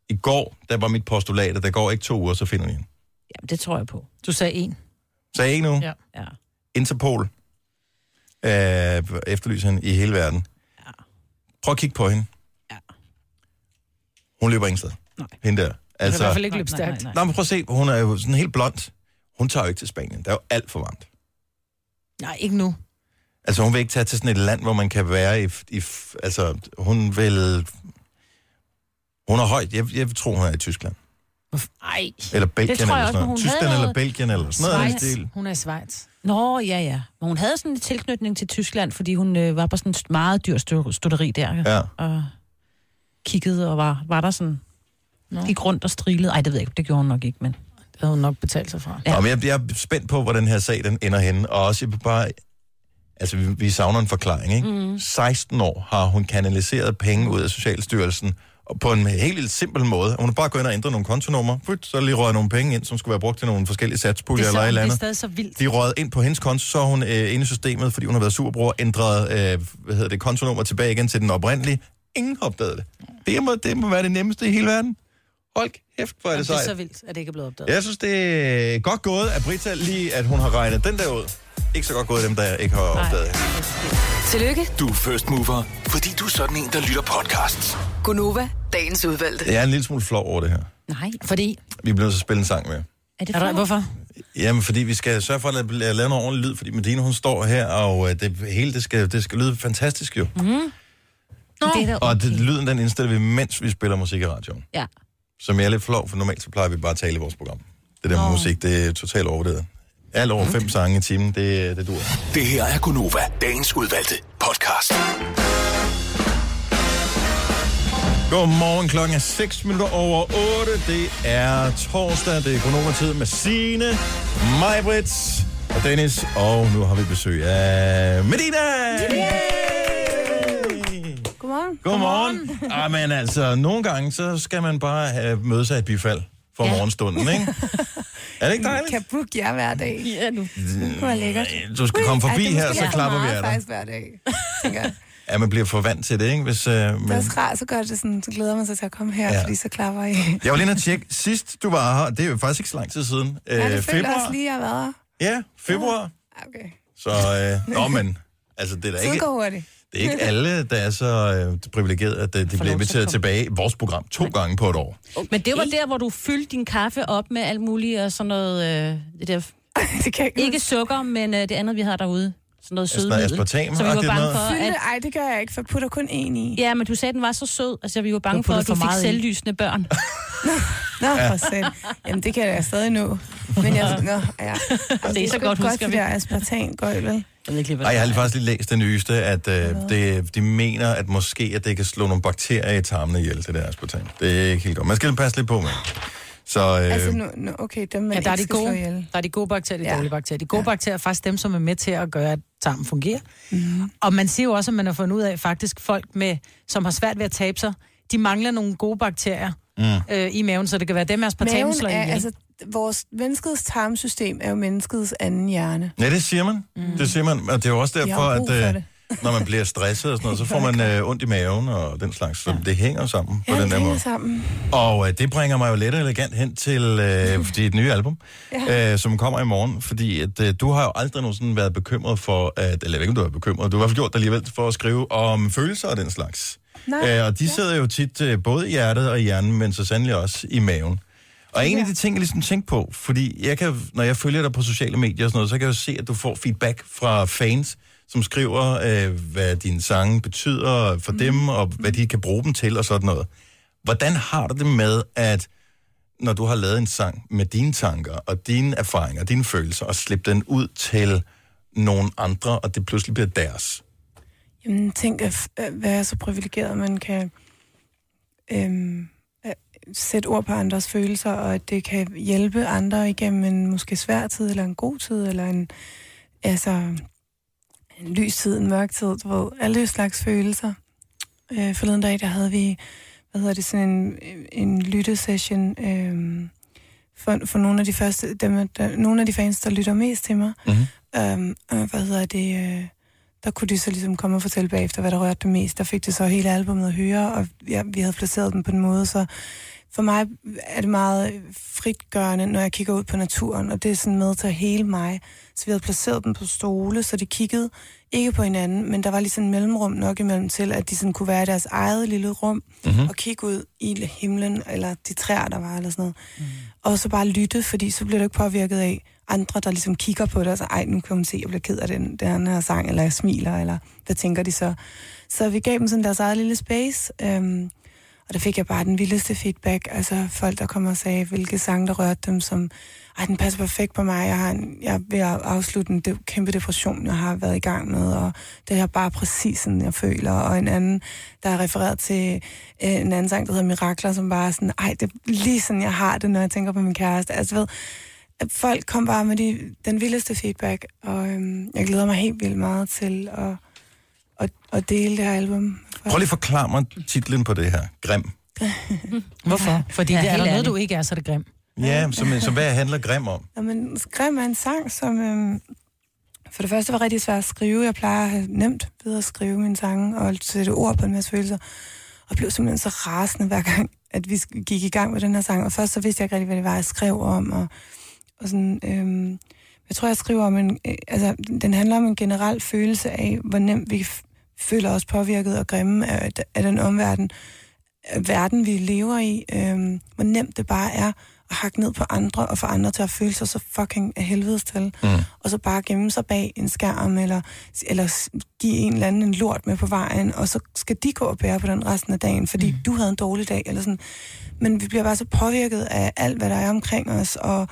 I går, der var mit postulat, at der går ikke to uger, så finder de hende. Jamen, det tror jeg på. Du sagde en. Jeg ikke nu? Ja. ja. Interpol øh, efterlyser hende i hele verden. Ja. Prøv at kigge på hende. Ja. Hun løber ingen sted. Nej. Hende der. Altså, i hvert fald ikke løbe Nej, nej, stærkt. nej. Nå, men prøv at se, hun er jo sådan helt blond. Hun tager jo ikke til Spanien. Det er jo alt for varmt. Nej, ikke nu. Altså, hun vil ikke tage til sådan et land, hvor man kan være i... i altså, hun vil... Hun er højt. Jeg, jeg tror, hun er i Tyskland. Ej. Eller Belgien tror jeg eller sådan noget. Tyskland havde eller noget- Belgien eller sådan noget. Schweiz. stil. Hun er i Schweiz. Nå, ja, ja. Men hun havde sådan en tilknytning til Tyskland, fordi hun øh, var på sådan et meget dyr støtteri der. Ja. Og kiggede og var, var der sådan... Nå. Gik rundt og strilede. Ej, det ved jeg ikke. Det gjorde hun nok ikke, men... Det havde hun nok betalt sig fra. Ja. Nå, men jeg, jeg er spændt på, hvor den her sag den ender henne. Og også bare... Altså, vi, vi savner en forklaring, ikke? Mm. 16 år har hun kanaliseret penge ud af Socialstyrelsen og på en helt vildt simpel måde. Hun har bare gået ind og ændret nogle kontonummer. Put, så lige røget nogle penge ind, som skulle være brugt til nogle forskellige satspuljer er, eller et eller det er andet. stadig så vildt. De røget ind på hendes konto, så hun øh, inde i systemet, fordi hun har været superbror, ændret øh, hvad hedder det, kontonummer tilbage igen til den oprindelige. Ingen har opdaget det. Det må, det må være det nemmeste i hele verden. Hold kæft, hvor er det det er så sejt. vildt, at det ikke er blevet opdaget. Jeg synes, det er godt gået af Brita lige, at hun har regnet den der ud. Ikke så godt gået dem, der ikke har opdaget det. Tillykke, Du er first mover, fordi du er sådan en, der lytter podcasts. Gunova, dagens udvalgte. Jeg er en lille smule flov over det her. Nej. Fordi... Vi bliver nødt til at spille en sang med. Er det for? hvorfor? Jamen, fordi vi skal sørge for at lave, lave noget ordentligt lyd, fordi Medina, hun står her, og øh, det hele, det skal, det skal lyde fantastisk jo. Mm. Det er da Og okay. det, lyden, den indstiller vi, mens vi spiller musik i radioen. Ja. Som jeg er lidt flov, for normalt så plejer vi bare at tale i vores program. Det der med Nå. musik, det er totalt overdrevet. Alt over fem sange i timen, det, det dur. Det her er Gunova, dagens udvalgte podcast. Godmorgen, klokken er 6 minutter over 8. Det er torsdag, det er Konover-tid med Signe, Majbrits og Dennis. Og nu har vi besøg af Medina! Godmorgen. Godmorgen. Ah, men altså, nogle gange, så skal man bare have, møde sig et bifald for. Ja. morgenstunden, ikke? Er det ikke dejligt? kan booke jer hver dag. Ja, nu. Det kunne være lækkert. Du skal komme forbi er her, så klapper vi af dig. faktisk hver dag, tænker jeg. Ja, man bliver for vant til det, ikke? Hvis, uh, Det er men... også rart, så gør det sådan, så glæder man sig til at komme her, Ja. fordi så klapper I. Jeg var lige og tjekke. Sidst du var her, det er jo faktisk ikke så lang tid siden. Ja, det Øh, februar. også lige, at jeg har været her. Ja, februar. Ja, Okay. Så, øh, nå, men, altså, det er da Tiden ikke, går hurtigt. Det er ikke alle, der er så øh, privilegeret, at øh, de bliver til at inviteret tilbage i vores program to gange på et år. Men det var der, hvor du fyldte din kaffe op med alt muligt og sådan noget... Øh, det der, det kan ikke ikke sukker, men øh, det andet, vi havde derude. Sådan noget sødmiddel. aspartam, Så vi var bange noget? for, Fylde, at... ej, det gør jeg ikke, for jeg putter kun én i. Ja, men du sagde, at den var så sød. Altså, vi var bange for, at du for fik selvlysende børn. Nå, for selv. Jamen, det kan jeg stadig nå. Men jeg, nå, ja. Det er så godt, ikke husker det vi. der aspartan går vel? Jeg ikke lige, Ej, jeg har lige faktisk lige læst det nyeste, at øh, det, de mener, at måske at det kan slå nogle bakterier i tarmene ihjel, det der aspartam. Det er ikke helt godt. Man skal passe lidt på med. Så øh, Altså, nu, nu, okay, dem man Ja, der er, de gode, ihjel. der er de gode bakterier, de Ja. dårlige bakterier. De gode Ja. bakterier er faktisk dem, som er med til at gøre, at tarmen fungerer. Mm. Og man siger jo også, at man har fundet ud af, faktisk folk, med, som har svært ved at tabe sig, de mangler nogle gode bakterier, Mm. øh, i maven, så det kan være dem, aspartamen slår er, ihjel. altså, vores menneskets tarmsystem er jo menneskets anden hjerne. Ja, det siger man. Mm. Det siger man. Og det er jo også derfor, at øh, når man bliver stresset og sådan noget, så får man øh, ondt i maven og den slags. Så det hænger sammen på Ja, den der måde. sammen. Og øh, det bringer mig jo let og elegant hen til øh, dit nye album, ja. øh, som kommer i morgen. Fordi at, øh, du har jo aldrig nogensinde været bekymret for, at, eller jeg ved ikke, du er bekymret, du har i hvert fald gjort det alligevel for at skrive om følelser og den slags. Nej, Øh, og de sidder jo tit øh, både i hjertet og i hjernen, men så sandelig også i maven. Og en af de ting, jeg ligesom tænker på, fordi jeg kan, når jeg følger dig på sociale medier og sådan noget, så kan jeg jo se, at du får feedback fra fans, som skriver, øh, hvad dine sange betyder for mm. dem, og hvad de kan bruge dem til og sådan noget. Hvordan har du det med, at når du har lavet en sang med dine tanker og dine erfaringer, dine følelser, og slippe den ud til nogle andre, og det pludselig bliver deres? Jamen, tænk at være så privilegeret, at man kan øhm, sætte ord på andres følelser, og at det kan hjælpe andre igennem en måske svær tid, eller en god tid, eller en, altså, en lys tid, en mørk tid, du ved, alle slags følelser. Øh, forleden dag, der havde vi, hvad hedder det, sådan en, en lyttesession øh, for, for nogle af de første, dem, der, nogle af de fans, der lytter mest til mig. Mm-hmm. Og hvad hedder det, øh, der kunne de så ligesom komme og fortælle bagefter, hvad der rørte dem mest. Der fik det så hele albumet at høre, og ja, vi havde placeret dem på en måde, så for mig er det meget fritgørende, når jeg kigger ud på naturen, og det er sådan med til hele mig. Så vi havde placeret dem på stole, så de kiggede ikke på hinanden, men der var lige sådan en mellemrum nok imellem til, at de sådan kunne være i deres eget lille rum, Mhm. og kigge ud i himlen, eller de træer, der var, eller sådan noget. Mm. Og så bare lytte, fordi så bliver du ikke påvirket af andre, der ligesom kigger på det, og så, ej, nu kan hun se, jeg bliver ked af den, den her sang, eller jeg smiler, eller hvad tænker de så? Så vi gav dem sådan deres eget lille space, øhm, og der fik jeg bare den vildeste feedback. Altså folk, der kom og sagde, hvilke sang, der rørte dem, som, ej, den passer perfekt på mig. Jeg, har en, jeg er ved at afslutte en de, kæmpe depression, jeg har været i gang med, og det er bare præcis sådan, jeg føler. Og en anden, der er refereret til øh, en anden sang, der hedder Mirakler, som bare er sådan, ej, det er lige sådan, jeg har det, når jeg tænker på min kæreste. Altså, ved, folk kom bare med de, den vildeste feedback, og øhm, jeg glæder mig helt vildt meget til at, at, at dele det her album. Prøv lige at forklare mig titlen på det her. Grim. Hvorfor? Fordi Ja, det er der noget, du ikke er, så er det grim. Ja, så, så hvad handler Grim om? Jamen, Grim er en sang, som øhm, for det første var rigtig svært at skrive. Jeg plejer at have nemt ved at skrive mine sange og sætte ord på en masse følelser. Og blev simpelthen så rasende hver gang, at vi gik i gang med den her sang. Og først så vidste jeg ikke rigtig, hvad det var, jeg skrev om. Og, og sådan, øhm, jeg tror, jeg skriver om en... Øh, altså, den handler om en generel følelse af, hvor nemt vi føler os påvirket og grimme af, af den omverden, af verden, vi lever i. Øhm, hvor nemt det bare er at hakke ned på andre og få andre til at føle sig så fucking af helvedes til. Mm. Og så bare gemme sig bag en skærm, eller, eller give en eller anden en lort med på vejen, og så skal de gå og bære på den resten af dagen, fordi mm. du havde en dårlig dag, eller sådan. Men vi bliver bare så påvirket af alt, hvad der er omkring os, og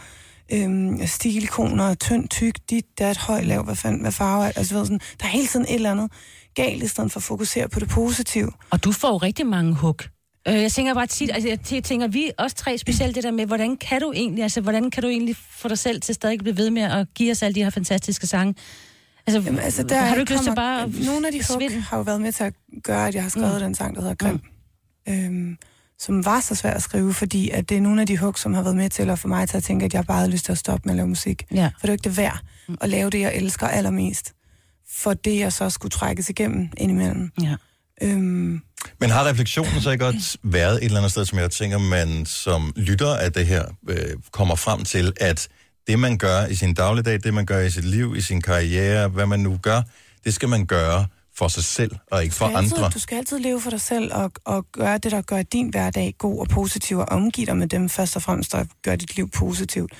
øhm, stilikoner, tynd, tyk, dit, dat, høj, lav, hvad, fanden, hvad farve er, altså ved, sådan, der er hele tiden et eller andet galt, i stedet for at fokusere på det positive. Og du får jo rigtig mange hug. Øh, jeg tænker bare tit, altså jeg tæ- tænker, vi os tre, specielt det der med, hvordan kan du egentlig, altså hvordan kan du egentlig få dig selv til stadig at blive ved med at give os alle de her fantastiske sange? Altså, Jamen, altså, der har du ikke lyst til bare at Nogle af de hug har jo været med til at gøre, at jeg har skrevet mm. den sang, der hedder Grim. Mm. Øhm, som var så svært at skrive, fordi at det er nogle af de hug, som har været med til at få mig til at tænke, at jeg bare havde lyst til at stoppe med at lave musik. Ja. For det er jo ikke det værd at lave det, jeg elsker allermest. For det, jeg så skulle trækkes igennem indimellem. Ja. Øhm, Men har refleksionen så ikke godt været et eller andet sted, som jeg tænker, man som lytter af det her øh, kommer frem til, at det, man gør i sin dagligdag, det, man gør i sit liv, i sin karriere, hvad man nu gør, det skal man gøre for sig selv, og ikke for altid, andre. Du skal altid leve for dig selv og, og gøre det, der gør din hverdag god og positiv, og omgive dig med dem først og fremmest, der gør dit liv positivt.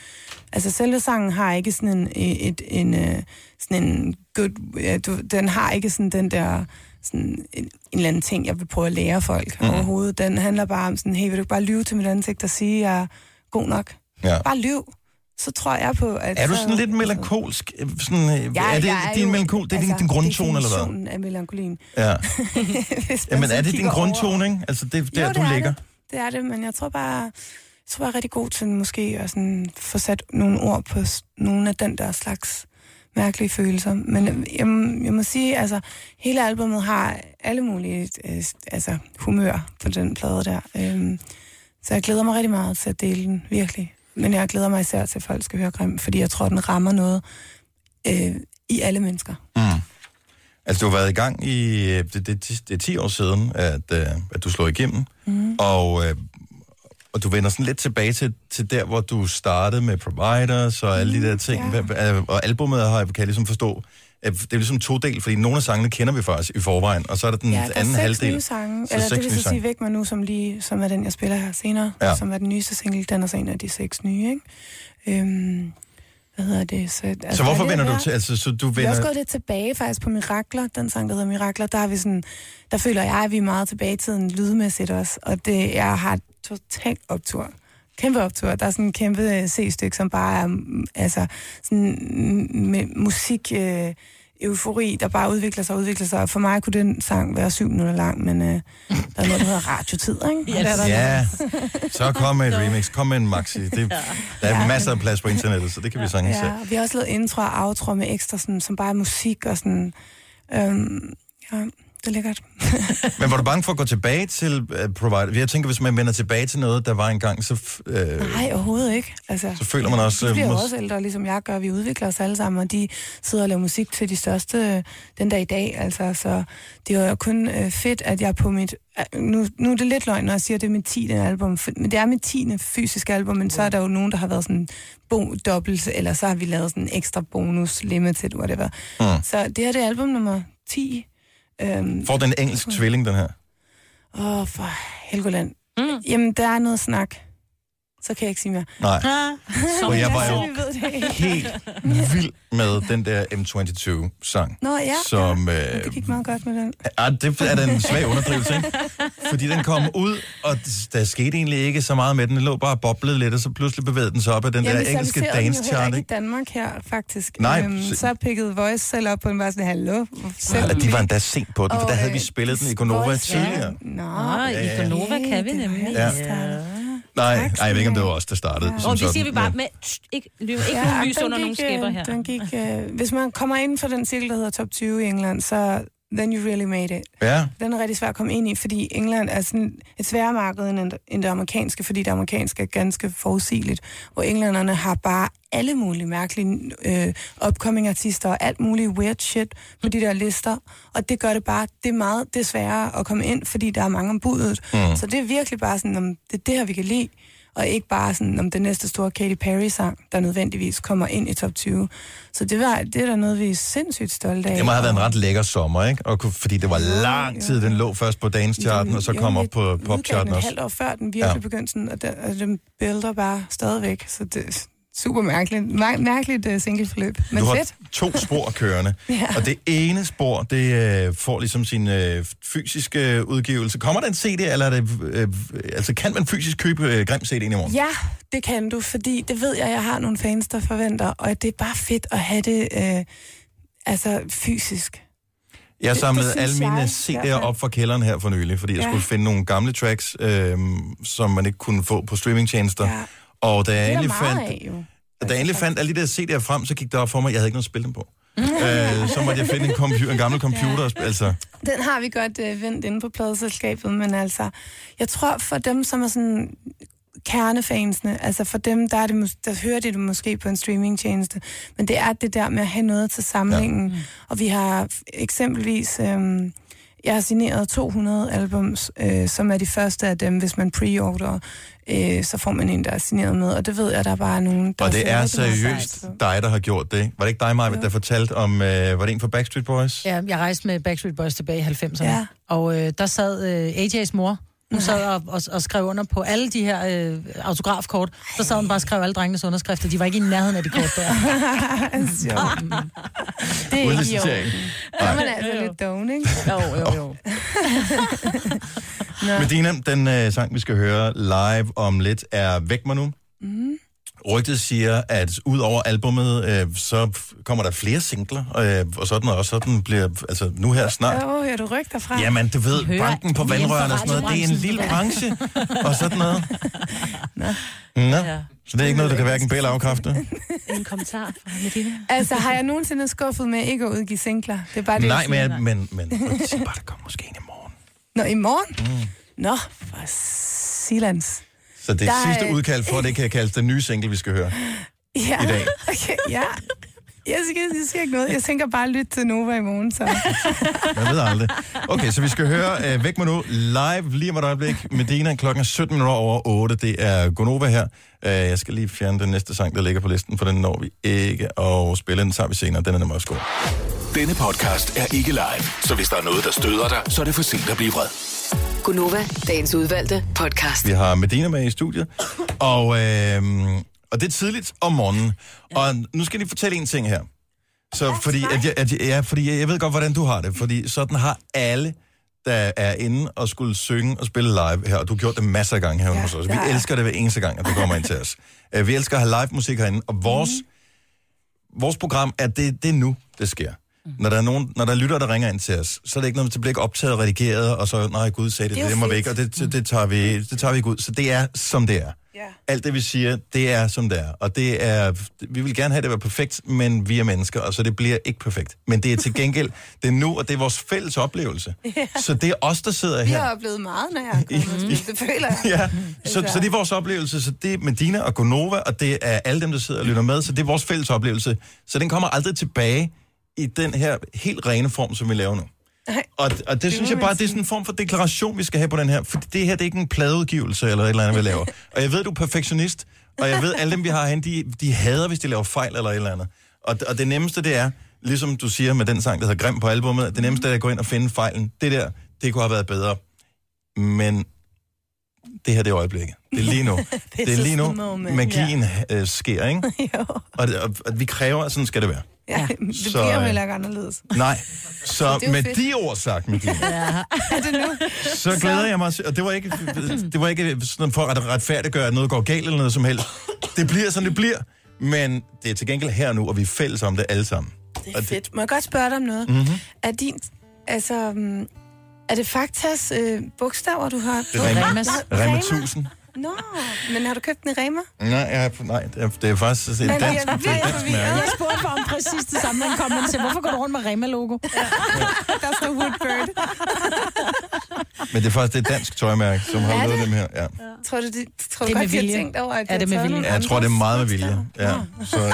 Altså selve sangen har ikke sådan en, et, en, øh, sådan en good, ja, du, den har ikke sådan den der sådan en, en eller anden ting, jeg vil prøve at lære folk mm. overhovedet. Den handler bare om sådan, hey, vil du ikke bare lyve til mit ansigt og sige, at jeg er god nok? Ja. Bare lyv. Så tror jeg på, at... Er du så- sådan lidt melankolsk? Sådan, øh, Jeg- er det jeg din jo- melankol? Det er din, din grundtone, eller hvad? definitionen af melankolien. Ja. Jamen, så er det din over- grundtone, ikke? Altså, det er der, Jo, du det er ligger. Det. det er det, men jeg tror bare, jeg tror, jeg er rigtig god til måske at sådan få sat nogle ord på nogle af den der slags mærkelige følelser. Men jeg, må- jeg må sige, altså, hele albumet har alle mulige øh, altså, humør på den plade der. Øhm, Så jeg glæder mig rigtig meget til at dele den, virkelig. Men jeg glæder mig især til, at folk skal høre Grim, fordi jeg tror, den rammer noget øh, i alle mennesker. Mm. Altså, du har været i gang i... øh, Det, det, det er 10 år siden, at, øh, at du slår igennem. Mm. Og, øh, og du vender sådan lidt tilbage til, til der, hvor du startede med Providers og alle de der ting. Mm, ja. Og albumet har, kan jeg ligesom forstå, det er ligesom to del, fordi nogle af sangene kender vi faktisk i forvejen, og så er der den Ja, der er anden seks halvdel. nye sange. Så Eller seks det vil så sige Væk mig nu, som, lige, som er den, jeg spiller her senere. Ja. Ja. Som er den nyeste single. Den er så en af de seks nye, ikke? Øhm, hvad hedder det? Så, altså, Så hvorfor er vender du til? Altså, så du Vi har vender... også gået lidt tilbage faktisk på Mirakler, den sang, der hedder Mirakler. Der, har vi sådan, der føler jeg, at vi er meget tilbage i tiden lydmæssigt også. Og det, jeg har totalt optur. Kæmpe optur. Der er sådan en kæmpe øh, C-stykke, som bare er mm, altså, sådan, mm, med musik... Øh, eufori, der bare udvikler sig og udvikler sig. Og for mig kunne den sang være syv minutter lang, men øh, der er noget, der hedder radiotid, ikke? Og der er der Ja, så kom med et remix, kom med en maxi. Det, der er Ja. masser af plads på internettet, så det kan vi sagtens Ja, vi har også lavet intro og outro med ekstra, sådan, som bare er musik og sådan... Øhm, ja, det er lækkert. Men var du bange for at gå tilbage til uh, Provider? Jeg tænker, hvis man vender tilbage til noget, der var engang, så... Uh, Nej, overhovedet ikke. Altså, Så føler man også, De bliver øh, mås- også ældre, ligesom jeg gør. Vi udvikler os alle sammen, og de sidder og laver musik til de største øh, den dag i dag. Altså, så det er jo kun øh, fedt, at jeg på mit... øh, Nu, nu er det lidt løgn, når jeg siger, at det er mit 10. album. Men det er mit 10. fysiske album, men så er der jo nogen, der har været sådan bo, dobbelt, eller så har vi lavet sådan en ekstra bonus, limited, whatever. Mm. Så det her det er album nummer 10. Øhm, Får den engelsk tvilling, den her? Åh, for Helgoland. Mm. Jamen, der er noget snak. Så kan jeg ikke sige mere. Nej. Og jeg var jo helt vild med den der M22-sang. Nå ja, Som, øh, det gik meget godt med den. ah, det er da en svag underdrivelse, ikke? Fordi den kom ud, og der skete egentlig ikke så meget med den. Den lå bare og boblede lidt, og så pludselig bevægede den sig op af den Ja, der engelske den dance chart, ikke i ikke? Danmark her, faktisk. Nej, Øhm, så- så pikkede Voice selv op på den, var sådan, hallo. Ja, de var endda sent på den, for der havde vi øh, spillet den i Gonova Voice, ja. tidligere. Nå, Nå, i Gonova kan vi nemlig. Ja. Nej, nej, jeg ved ikke, om det var os, der startede. Og som det sådan, siger vi bare men- med... Tst, ikke, ly- ikke ja, nogen lys under gik, øh, skæber her. Den gik, øh, hvis man kommer ind for den cirkel, der hedder top 20 i England, så then you really made it. Ja. Den er rigtig svær at komme ind i, fordi England er sådan et sværere marked end, end det amerikanske, fordi det amerikanske er ganske forudsigeligt, hvor englænderne har bare alle mulige mærkelige øh, upcoming artister og alt muligt weird shit på de der lister, og det gør det bare, det er meget det er sværere at komme ind, fordi der er mange om budet. Mm. Så det er virkelig bare sådan, om det er det her, vi kan lide, og ikke bare sådan om den næste store Katy Perry-sang, der nødvendigvis kommer ind i top 20. Så det, var, det er da noget, vi er sindssygt stolte af. Det må have været en ret lækker sommer, ikke? Og, fordi det var lang tid, den lå først på dance-charten, og så kom op på pop-charten et også. halvt år før den virkelig Ja. ja. begyndte sådan, og, den, og den bælter bare stadigvæk. Så det super mærkeligt. Mær- mærkeligt uh, singleforløb. Men du har fedt. to spor kørende, Ja. og det ene spor, det øh, får ligesom sin øh, fysiske udgivelse. Kommer der en CD, eller er det, øh, altså kan man fysisk købe øh, Grim CD'en i morgen? Ja, det kan du, fordi det ved jeg, jeg har nogle fans, der forventer, og det er bare fedt at have det øh, altså fysisk. Jeg samlede alle mine CD'er op fra kælderen her for nylig, fordi jeg Ja. skulle finde nogle gamle tracks, øh, som man ikke kunne få på streamingtjenester. Ja. Og da jeg der endelig fandt, af, da jeg endelig fandt alle de der CD'er frem, så gik det op for mig, at jeg havde ikke noget at spille dem på. øh, så måtte jeg finde en, computer, en gammel computer. sp- Altså, Den har vi godt øh, vendt inde på pladeselskabet, men altså, jeg tror for dem, som er sådan kernefansene, altså for dem, der, er det, der hører de det måske på en streamingtjeneste, men det er det der med at have noget til samlingen. Ja. Og vi har eksempelvis, øhm, jeg har signeret 200 albums, øh, som er de første af dem, hvis man pre-order, øh, så får man en, der er signeret med, og det ved jeg, der er bare nogen, der og det er seriøst dig, der har gjort det. Var det ikke dig, Maja, der fortalte om, øh, var det en fra Backstreet Boys? Ja, jeg rejste med Backstreet Boys tilbage i 90'erne. Ja. Og øh, der sad øh, AJ's mor. Hun sad og, og, og skrev under på alle de her øh, autografkort. Så sad hun bare og skrev alle drengenes underskrifter. De var ikke i nærheden af de kort der. Det er ikke jo. Udlicitering. Så er man altså lidt doven, ikke? Jo, jo, jo. Medina, den øh, sang, vi skal høre live om lidt, er Væk mig nu. Mm. Rygtet siger, at ud over albummet, øh, så kommer der flere singler, øh, og sådan og sådan bliver, altså nu her snart. Åh, hører du rygter fra? Jamen, du ved, Hører banken på vandrørene og sådan noget, det er en lille branche, og sådan noget. Nå. Ja. Så det er ikke noget, der kan hverken bære eller afkræfte? En kommentar fra Medina. Altså, har jeg nogensinde skuffet med ikke at udgive singler? Det er bare det, Nej, jeg men, men, men rygtet siger bare, der kommer måske en i morgen. Nå, i morgen? Mm. Nå, for silans. Så det er Der er- sidste udkald for, at det kan kaldes den nye single, vi skal høre. Ja. I dag. Okay, ja. Jeg siger, jeg siger ikke noget. Jeg tænker bare at lytte til Nova i morgen, så... Man ved aldrig. Okay, så vi skal høre uh, Væk med nu live lige om et øjeblik. Medina klokken er 17 minutter over 8. Det er Gonova her. Uh, jeg skal lige fjerne den næste sang, der ligger på listen, for den når vi ikke at spille. Den tager vi senere. Den er nemlig også god. Denne podcast er ikke live, så hvis der er noget, der støder dig, så er det for sent at blive vred. Gunova, dagens udvalgte podcast. Vi har Medina med i studiet, og, øh, og det er tidligt om morgenen. Og nu skal jeg lige fortælle en ting her. Så fordi, at jeg, at jeg, ja, fordi jeg ved godt, hvordan du har det. Fordi sådan har alle, der er inde og skulle synge og spille live her. Og du har gjort det masser af gange her ja, hos os. Vi jeg. elsker det hver eneste gang, at du kommer ind til os. Uh, vi elsker at have live musik herinde. Og vores, mm. vores program er det, det er nu, det sker. Mm. Når der er nogen, når der er lytter, der ringer ind til os, så er det ikke noget, det bliver ikke optaget og redigeret, og så, nej, Gud sagde det, Det det, det må væk, og det, det, det, tager vi, det tager vi ikke ud. Så det er, som det er. Alt det, vi siger, det er, som det er. Og det er, vi vil gerne have det at være perfekt, men vi er mennesker, og så det bliver ikke perfekt. Men det er til gengæld, det er nu, og det er vores fælles oplevelse. Ja. Så det er os, der sidder Vi her. har oplevet meget, når jeg er kommet. Det føler jeg. Ja, så, Altså. så det er vores oplevelse, så det er Medina og Gonova, og det er alle dem, der sidder og lytter med, så det er vores fælles oplevelse. Så den kommer aldrig tilbage i den her helt rene form, som vi laver nu. Nej. Og, og det, det synes jeg bare, det er sådan en form for deklaration, vi skal have på den her. For det her, det er ikke en pladeudgivelse eller et eller andet, vi laver. Og jeg ved, du er perfektionist, og jeg ved, alle dem, vi har herinde, de, de hader, hvis de laver fejl eller et eller andet. Og, og det nemmeste, det er, ligesom du siger med den sang, der hedder Grim på albumet, det nemmeste er at gå ind og finde fejlen. Det der, det kunne have været bedre. Men det her, det er øjeblikket. Det er lige nu. det, er lige nu, magien øh, sker, ikke? Jo. Og, og, og vi kræver, at sådan skal det være. Ja, det Så, bliver jo øh, heller ikke anderledes. Nej, så med fedt. de ord sagt, Medina, Er det nu? så glæder jeg mig, og det var ikke, det var ikke sådan for at retfærdiggøre, at noget går galt eller noget som helst. Det bliver, som det bliver, men det er til gengæld her nu, og vi er fælles om det alle sammen. Det er fedt. Må jeg godt spørge dig om noget? Mhm. Er din... Altså... mm, Er det Faktas øh, bogstaver, du har? Det er Rema. Rema 1000. Nå, men har du købt den i Rema? Nej, jeg, nej det, er, faktisk et dansk, jeg dansk forvirret. mærke. Jeg spurgte mig om præcis det samme, men kom og sagde, hvorfor går du rundt med Rema-logo? Der står Woodbird. Men det er faktisk det er et dansk tøjmærke, som har lavet det? dem her. Ja. Tror du, det, tror Det du er godt, med de vilje. tænkt over, at Er de det med vilje? nogle Jeg tror, det er meget med vilje. Ja, så, øh.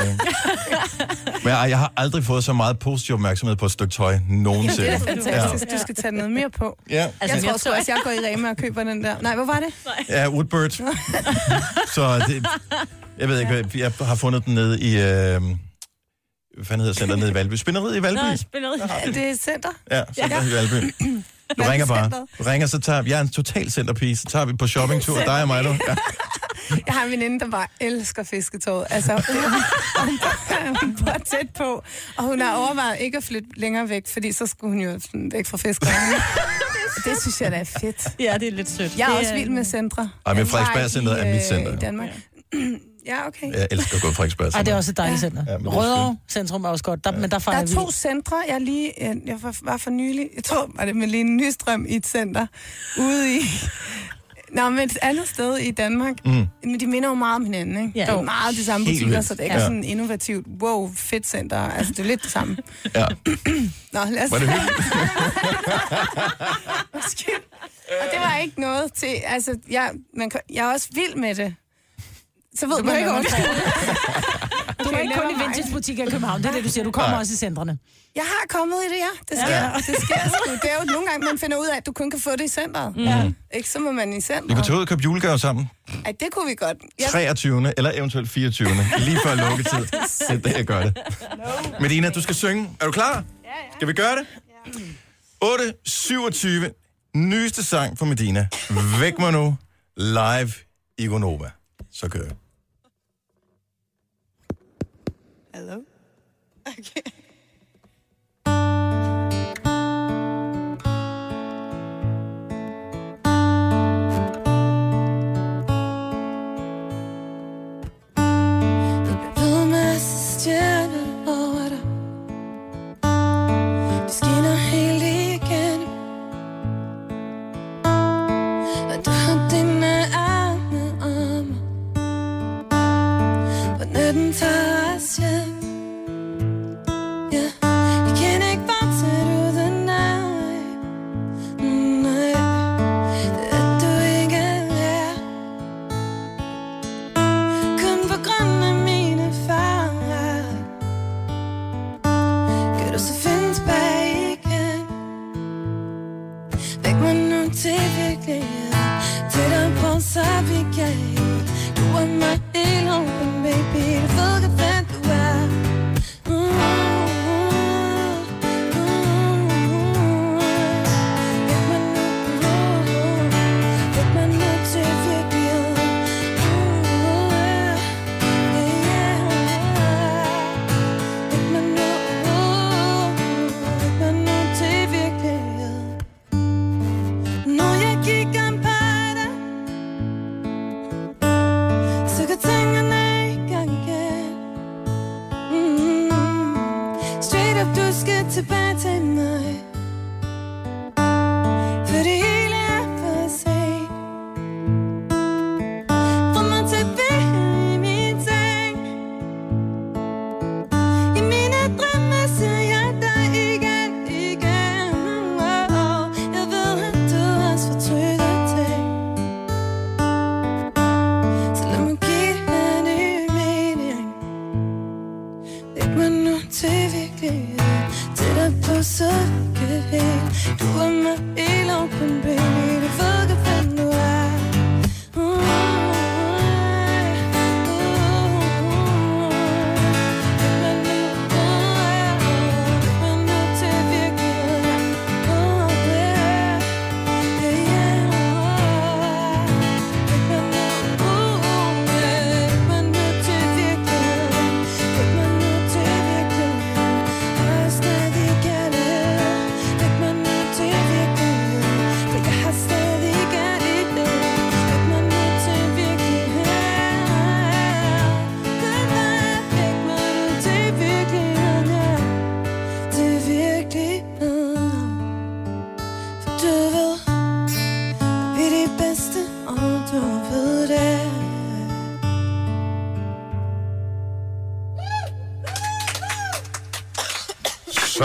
Men jeg, jeg har aldrig fået så meget positiv opmærksomhed på et stykke tøj nogensinde. Det er fantastisk. Du skal tage noget mere på. Ja, Jeg tror sgu også, jeg går i Rema og køber den der. Nej, hvor var det? ja Woodbird. så det, jeg ved ikke, jeg har fundet den nede i... Øh, hvad fanden hedder centret nede i Valby? Spinderiet i Valby? Nå, spillet. Er det et center? Ja, centret i Valby. Du er ringer bare. Du ringer, så tager jeg er en total centerpige, så tager vi på shoppingtur, dig og mig, du. Ja. Jeg har en veninde, der bare elsker fisketåret. Altså, det, hun, hun bor tæt på, og hun har overvejet ikke at flytte længere væk, fordi så skulle hun jo væk fra fiskeren. det synes jeg da er fedt. Ja, det er lidt sødt. Jeg er Det også vild med centre. Ej, men Frederiksberg-centret i, er mit øh, center. I Danmark. Ja, okay. Jeg elsker at gå i Frederiksberg. Ej, det er også et dejligt center. Ja, er Rødovre centrum er også godt, der, men der Der fejrer er vi. to centre. Jeg, lige, jeg jeg var, var for nylig, jeg tror, var det med Lene Nystrøm i et center, ude i... Nå, men et andet sted i Danmark. Mm. Men de minder jo meget om hinanden, ikke? Ja. Det er jo meget de samme Helt butikker, så det er ikke Ja. sådan innovativt, wow, fedt center. Altså, det er lidt det samme. Ja. Nå, lad os... Var det? Undskyld. Og det var ikke noget til... Altså, jeg, man, jeg er også vild med det. Så ved Du man, ikke man undskylde. skal. Du er ikke kun i vintagebutikker i København, det er det, du siger. Du kommer Nej. også i centrene. Jeg har kommet i det, ja. Det sker. Ja. Ja. Det sker sgu. Det er jo nogle gange, man finder ud af, at du kun kan få det i centret. Ja. Ikke? Så må man i Vi centret. kunne tage ud og købe julegaver sammen. Ej, det kunne vi godt. Jeg, 23. eller eventuelt 24. Lige før lukketid. Det er det, jeg gør det. Medina, du skal synge. Er du klar? Ja, ja. Skal vi gøre det? 8.27. Nyeste sang for Medina. Væk mig nu. Live i Gonova. Så kører Hello? Okay. dur skal til bad tonight.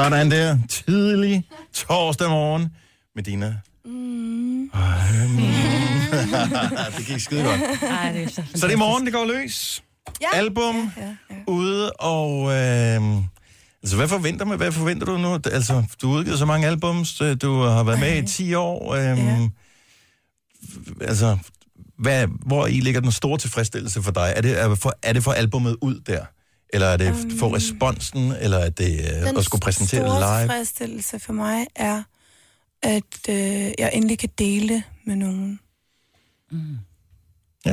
Sådan der. Tidlig torsdag morgen. Medina. Mm. det gik skide godt. Ej, det er så Så det er i morgen, det går løs. Ja. Album Ja, ja. ude, og... Øh, altså, hvad forventer, man, hvad forventer du nu? Altså, du har udgivet så mange albums, øh, du har været med i 10 år. Øh, Ja. Altså, hvad, hvor i ligger den store tilfredsstillelse for dig? Er det, er, for, er det for albummet ud der? Eller er det um, for responsen? Eller er det øh, at skulle præsentere det store live? tilfredsstillelse for mig er, at øh, jeg endelig kan dele med nogen.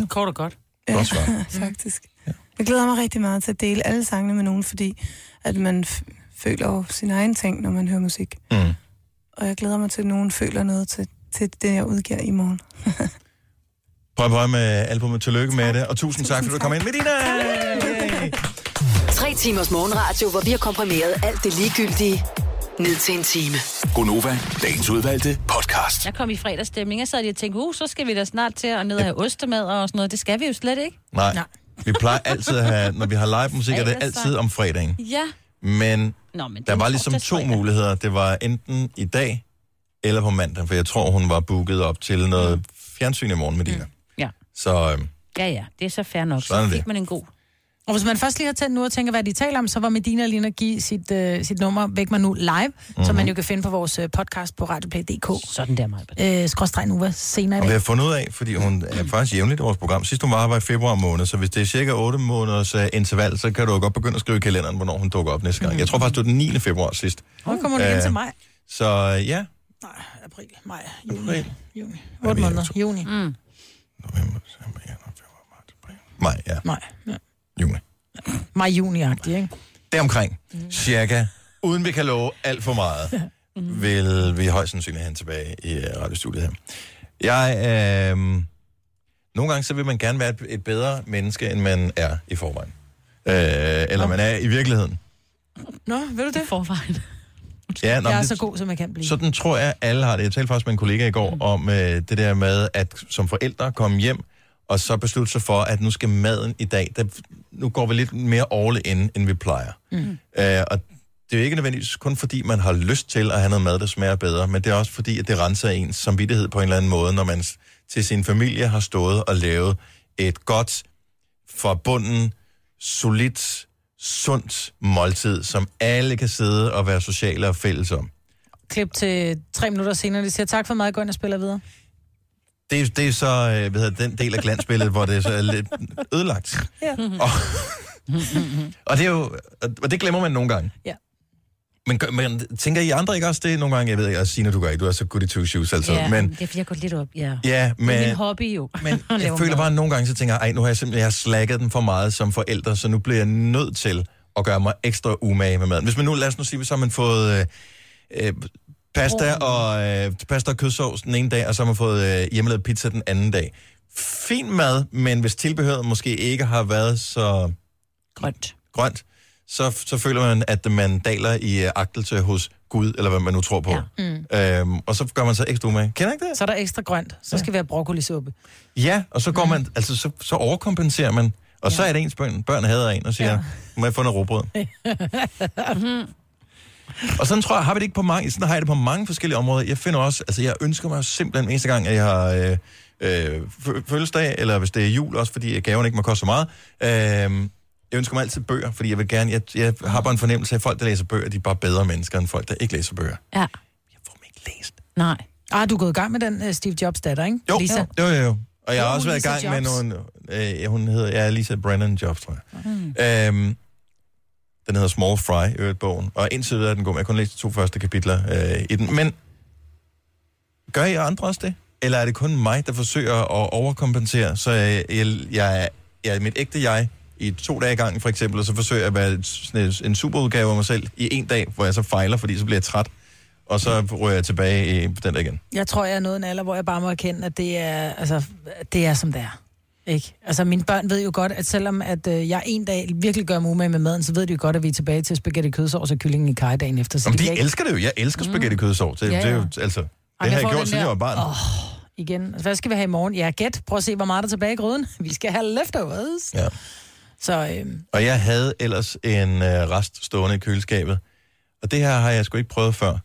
Kort og godt. Godt svar. faktisk. Jeg glæder mig rigtig meget til at dele alle sangene med nogen, fordi at man føler jo sin egen ting, når man hører musik. Mm. Og jeg glæder mig til, at nogen føler noget til, til det, jeg udgiver i morgen. Prøv prøv med albumet. Tillykke med det. Og tusind, tak, fordi du kom ind. Medina! Yay! Tre timers morgenradio, hvor vi har komprimeret alt det ligegyldige ned til en time. Gonova, dagens udvalgte podcast. Jeg kom i fredagsstemning, jeg sad lige og tænkte, uh, så skal vi da snart til at ned og have ostemad og sådan noget. Det skal vi jo slet ikke. Nej. Nej. Vi plejer altid at have, når vi har live musik, er det så. altid om fredagen. Ja. Men Nå, men det der er var ligesom to torsdagsfredag. muligheder. Det var enten i dag eller på mandag, for jeg tror, hun var booket op til noget fjernsyn i morgen med Dina. Ja. Så øhm, Ja, ja, det er så fair nok. Sådan Så det. fik man en god. Og hvis man først lige har tændt nu og tænker, hvad de taler om, så var Medina lige at give sit, øh, sit nummer Væk mig nu live, mm-hmm. som man jo kan finde på vores øh, podcast på radioplay.dk. Sådan der, Maja. Øh, skråstreg Nova senere i og vi dag. har fundet ud af, fordi hun er faktisk jævnligt i vores program. Sidst hun var her i februar måned, så hvis det er cirka 8 måneders uh, interval, så kan du jo godt begynde at skrive i kalenderen, hvornår hun dukker op næste gang. Jeg tror faktisk, det var den 9. februar sidst. Hvor kommer hun igen Øh, til mig? Så ja, Nej, april, maj, juni, April. juni. Hvad 8 er vi, måneder, juni, Mm. november, december, januar, februar, marts, april. Maj, ja, maj. Ja. Juni. Maj, juni-agtig, ikke? Deromkring, cirka, uden vi kan love alt for meget, vil vi højst sandsynligt have hende tilbage i uh, radiostudiet her. Jeg, øh, nogle gange så vil man gerne være et, et bedre menneske, end man er i forvejen. Øh, eller man er i virkeligheden. Nå, ved du det? Forvejen. Ja, nå, Jeg er det- så god, som jeg kan blive. Sådan tror jeg, alle har det. Jeg talte faktisk med en kollega i går mm. om øh, det der med, at som forældre komme hjem, og så beslutte sig for, at nu skal maden i dag, der, nu går vi lidt mere all in, end vi plejer. Mm. Øh, og det er jo ikke nødvendigvis kun fordi, man har lyst til at have noget mad, der smager bedre, men det er også fordi, at det renser ens samvittighed på en eller anden måde, når man til sin familie har stået og lavet et godt, forbunden, solidt, sundt måltid, som alle kan sidde og være sociale og fælles om. Klip til tre minutter senere, de siger tak for mig, gå ind og spiller videre. Det, er- det er så øh, hvad hedder, den del af glansbilledet, hvor det er så lidt ødelagt. Ja. Og, og det er jo, og det glemmer man nogle gange. Ja. Men, gør- men tænker I andre ikke også det nogle gange? Jeg ved ikke, at Signe, du gør ikke, du er så good i two shoes, altså. Ja, men, det er fordi, jeg går lidt op. Ja. ja, Det er min men, hobby jo. men jeg føler bare, at nogle gange, så tænker jeg, ej, nu har jeg simpelthen jeg har slækket den for meget som forælder, så nu bliver jeg nødt til at gøre mig ekstra umage med maden. Hvis man nu, lad os nu sige, så har man fået øh, øh, pasta, og, øh, pasta og kødsovs den ene dag, og så har man fået øh, hjemmelavet pizza den anden dag. Fin mad, men hvis tilbehøret måske ikke har været så Grønt. grønt, så, så føler man, at man daler i øh, agtelse hos Gud, eller hvad man nu tror på. Ja. Mm. Øhm, og så gør man så ekstra umage. Kender I ikke det? Så er der ekstra grønt. Så skal vi have broccolisuppe. Ja, og så går man, altså så, så overkompenserer man. Og ja. så er det ens børn, børn hader en og siger, ja. må jeg få noget råbrød? Og sådan tror jeg, har vi det ikke på mange, sådan har jeg det på mange forskellige områder. Jeg finder også, altså jeg ønsker mig simpelthen eneste gang, at jeg har øh, øh, fø- fødselsdag, eller hvis det er jul også, fordi gaven ikke må koste så meget. Øh, jeg ønsker mig altid bøger, fordi jeg vil gerne, jeg, jeg har bare en fornemmelse af, at folk, der læser bøger, de er bare bedre mennesker, end folk, der ikke læser bøger. Ja. Jeg får dem ikke læst. Nej. Ah, du er gået i gang med den uh, Steve Jobs datter, ikke? Jo, Lisa. jo, jo, jo. Og jeg har Jo, også været i gang med Jobs. nogle, øh, hun hedder, ja, Lisa Brennan Jobs, tror jeg. Mm. Øhm, den hedder Small Fry, øvrigt bogen. Og indtil videre er den god, men jeg kun læst de to første kapitler øh, i den. Men gør I andre også det? Eller er det kun mig, der forsøger at overkompensere? Så øh, jeg, jeg, jeg, jeg er mit ægte jeg i to dage i gang, for eksempel, og så forsøger jeg at være sådan en- superudgave af mig selv i en dag, hvor jeg så fejler, fordi så bliver jeg træt. Og så rører jeg tilbage i den der igen. Jeg tror, jeg er nået en alder, hvor jeg bare må erkende, at det er, altså, det er som det er. Ikke? Altså, mine børn ved jo godt, at selvom at, øh, jeg en dag virkelig gør mig umage med maden, så ved de jo godt, at vi er tilbage til spaghetti kødsovs og kyllingen i kaj dagen efter. Så Jamen, de ikke- elsker det jo. Jeg elsker spaghetti kødsovs. Det, Ja, det er jo, ja. altså, det Ej, har jeg får gjort, den siden jeg var barn. Åh, igen. Altså, hvad skal vi have i morgen? Ja, gæt. Prøv at se, hvor meget der er tilbage i gryden. Vi skal have leftovers. Ja. Så øhm, Og jeg havde ellers en øh, rest stående i køleskabet. Og det her har jeg sgu ikke prøvet før.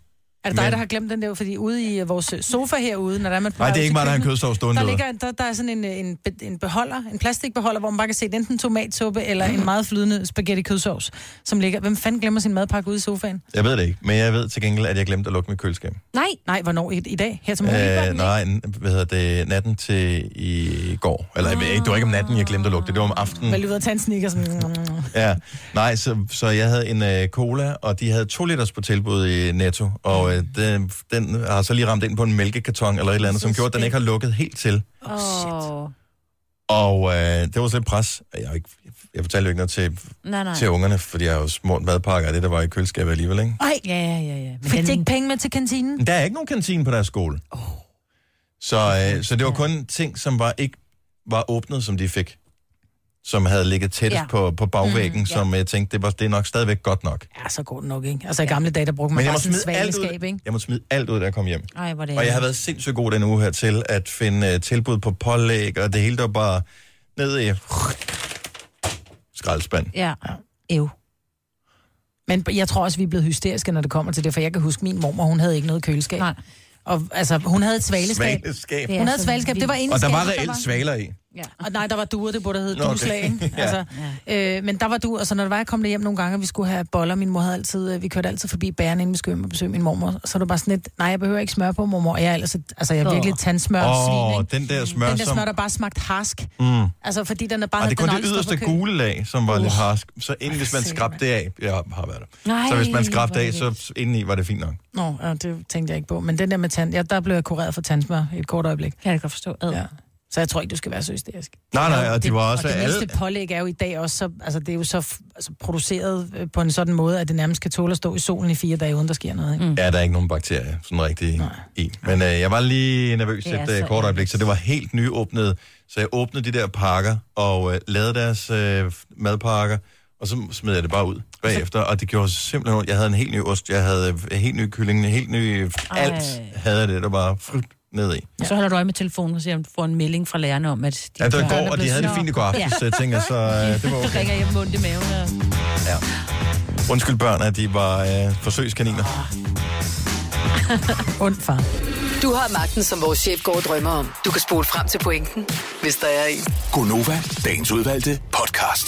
Er det dig, Men- der har glemt den der? Fordi ude i øh, vores sofa herude, når der er man på Nej, det er ikke mig, der har en kødsovs stående Der, ligger, der, der er sådan en, øh, en, en beholder, en plastikbeholder, hvor man bare kan se enten tomatsuppe eller en meget flydende spaghetti kødsovs, som ligger... Hvem fanden glemmer sin madpakke ude i sofaen? Jeg ved det ikke, men jeg ved til gengæld, at jeg glemte at lukke mit køleskab. Nej. Nej, hvornår? I, i dag? Her til morgen? Øh, nej, hvad hedder det, natten til i går. Eller jeg ved ikke, det var ikke om natten, jeg glemte at lukke det, det var om aftenen. Vel, lige ved at tage en sneaker sådan... Ja, nej, så, så jeg havde en øh, cola, og de havde to liters på tilbud i Netto, og øh, den, den har så lige ramt ind på en mælkekarton eller et eller andet, som gjorde, at den ikke har lukket helt til. Åh. Og øh, det var så lidt pres. Jeg, har ikke, jeg fortalte jo ikke noget til, Nej, nej. til ungerne, fordi jeg har jo smurt madpakker af det, der var i køleskabet alligevel, ikke? Ej, Ja, ja, ja. ja. Men fik den- de ikke penge med til kantinen? Der er ikke nogen kantine på deres skole. Oh. Så, øh, så det var kun ting, som var ikke var åbnet, som de fik. Som havde ligget tættest Ja. ja. på, på bagvæggen, Mm, mm, ja. som jeg tænkte, det, var, det er nok stadigvæk godt nok. Ja, så går det nok, ikke? Altså, i gamle dage, der brugte man bare sådan en smide alt ud, svaleskab, ikke? jeg må smide alt ud, da jeg kom hjem. Ej, hvor det Og jeg har været sindssygt god den uge her til at finde uh, tilbud på pålæg, og det hele der bare ned i skraldespand. Ja. Ev. Men jeg tror også, vi er blevet hysteriske, når det kommer til det, for jeg kan huske, min mormor, hun havde ikke noget køleskab. Nej. Og altså, hun havde et svaleskab. Svaleskab. Hun havde et svaleskab, det var inde i Og der var reelt svaler i. Ja. Og nej, der var duer, det burde hedde Nå, okay. dueslag, ikke? Ja. Altså, øh, men der var du, og så når det var, jeg kom hjem nogle gange, og vi skulle have boller, min mor havde altid, øh, vi kørte altid forbi bæren, inden vi skulle hjem og besøge min mormor, så var det bare sådan lidt, nej, jeg behøver ikke smør på, mormor, jeg er ellers, et- altså, jeg er virkelig tandsmør Åh, svin, den der smør, Den der som- smør, der bare smagte harsk. Mm. Altså, fordi den er bare... Og det er kun den det yderste gule lag, som var lidt Uh. harsk. Så inden, hvis man skrabte det af, jeg har været der. Nej, så hvis man skrabte af, det så indeni var det fint nok. Nå, ja, det tænkte jeg ikke på. Men den der med tand, ja, der blev jeg kureret for tandsmør i et kort øjeblik. Kan jeg godt forstå. Ad. Ja. Så jeg tror ikke, du skal være så hysterisk. Nej, nej, og de var også og det alle- mindste pålæg er jo i dag også så, altså det er jo så altså, produceret øh, på en sådan måde, at det nærmest kan tåle at stå i solen i fire dage, uden der sker noget. Ikke? Mm. Ja, der er ikke nogen bakterier sådan rigtig i. Men øh, jeg var lige nervøs er et så øh, kort øjeblik, så det var helt nyåbnet. Så jeg åbnede de der pakker og øh, lavede deres øh, madpakker, og så smed jeg det bare ud bagefter, og det gjorde simpelthen. Jeg havde en helt ny ost, jeg havde en helt ny kylling, en helt ny... Alt havde jeg det, der bare frygt ned i. Og så holder du øje med telefonen og ser, om du får en melding fra lærerne om, at... Ja, det var går, og de havde det fint i går aftes, Ja. så jeg tænker, så øh, det var okay. ringer jeg mundt i maven. Og... Ja. Undskyld børn, at de var øh, forsøgskaniner. Ondt far. Du har magten, som vores chef går og drømmer om. Du kan spole frem til pointen, hvis der er en. Gonova, dagens udvalgte podcast.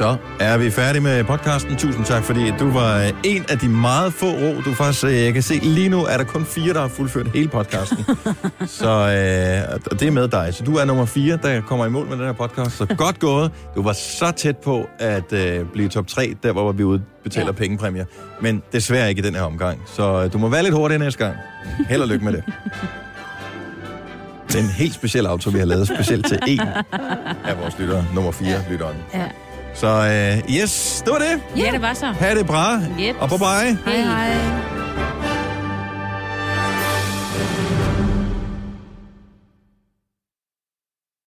Så er vi færdige med podcasten. Tusind tak, fordi du var en af de meget få ro. Du faktisk, øh, jeg kan se lige nu, er der kun fire, der har fuldført hele podcasten. så øh, og det er med dig. Så du er nummer fire, der kommer i mål med den her podcast. Så godt gået. Du var så tæt på at øh, blive top 3, der hvor vi udbetaler ja. pengepræmier. Men desværre ikke i den her omgang. Så øh, du må være lidt hurtigere næste gang. Held og lykke med det. Det er en helt speciel auto, vi har lavet specielt til en af vores lyttere. Nummer 4 ja. lytteren. Ja. Så øh, yes, det var det. Ja, det var så. Ha' det bra. Yep. Og bye bye. Hej hej.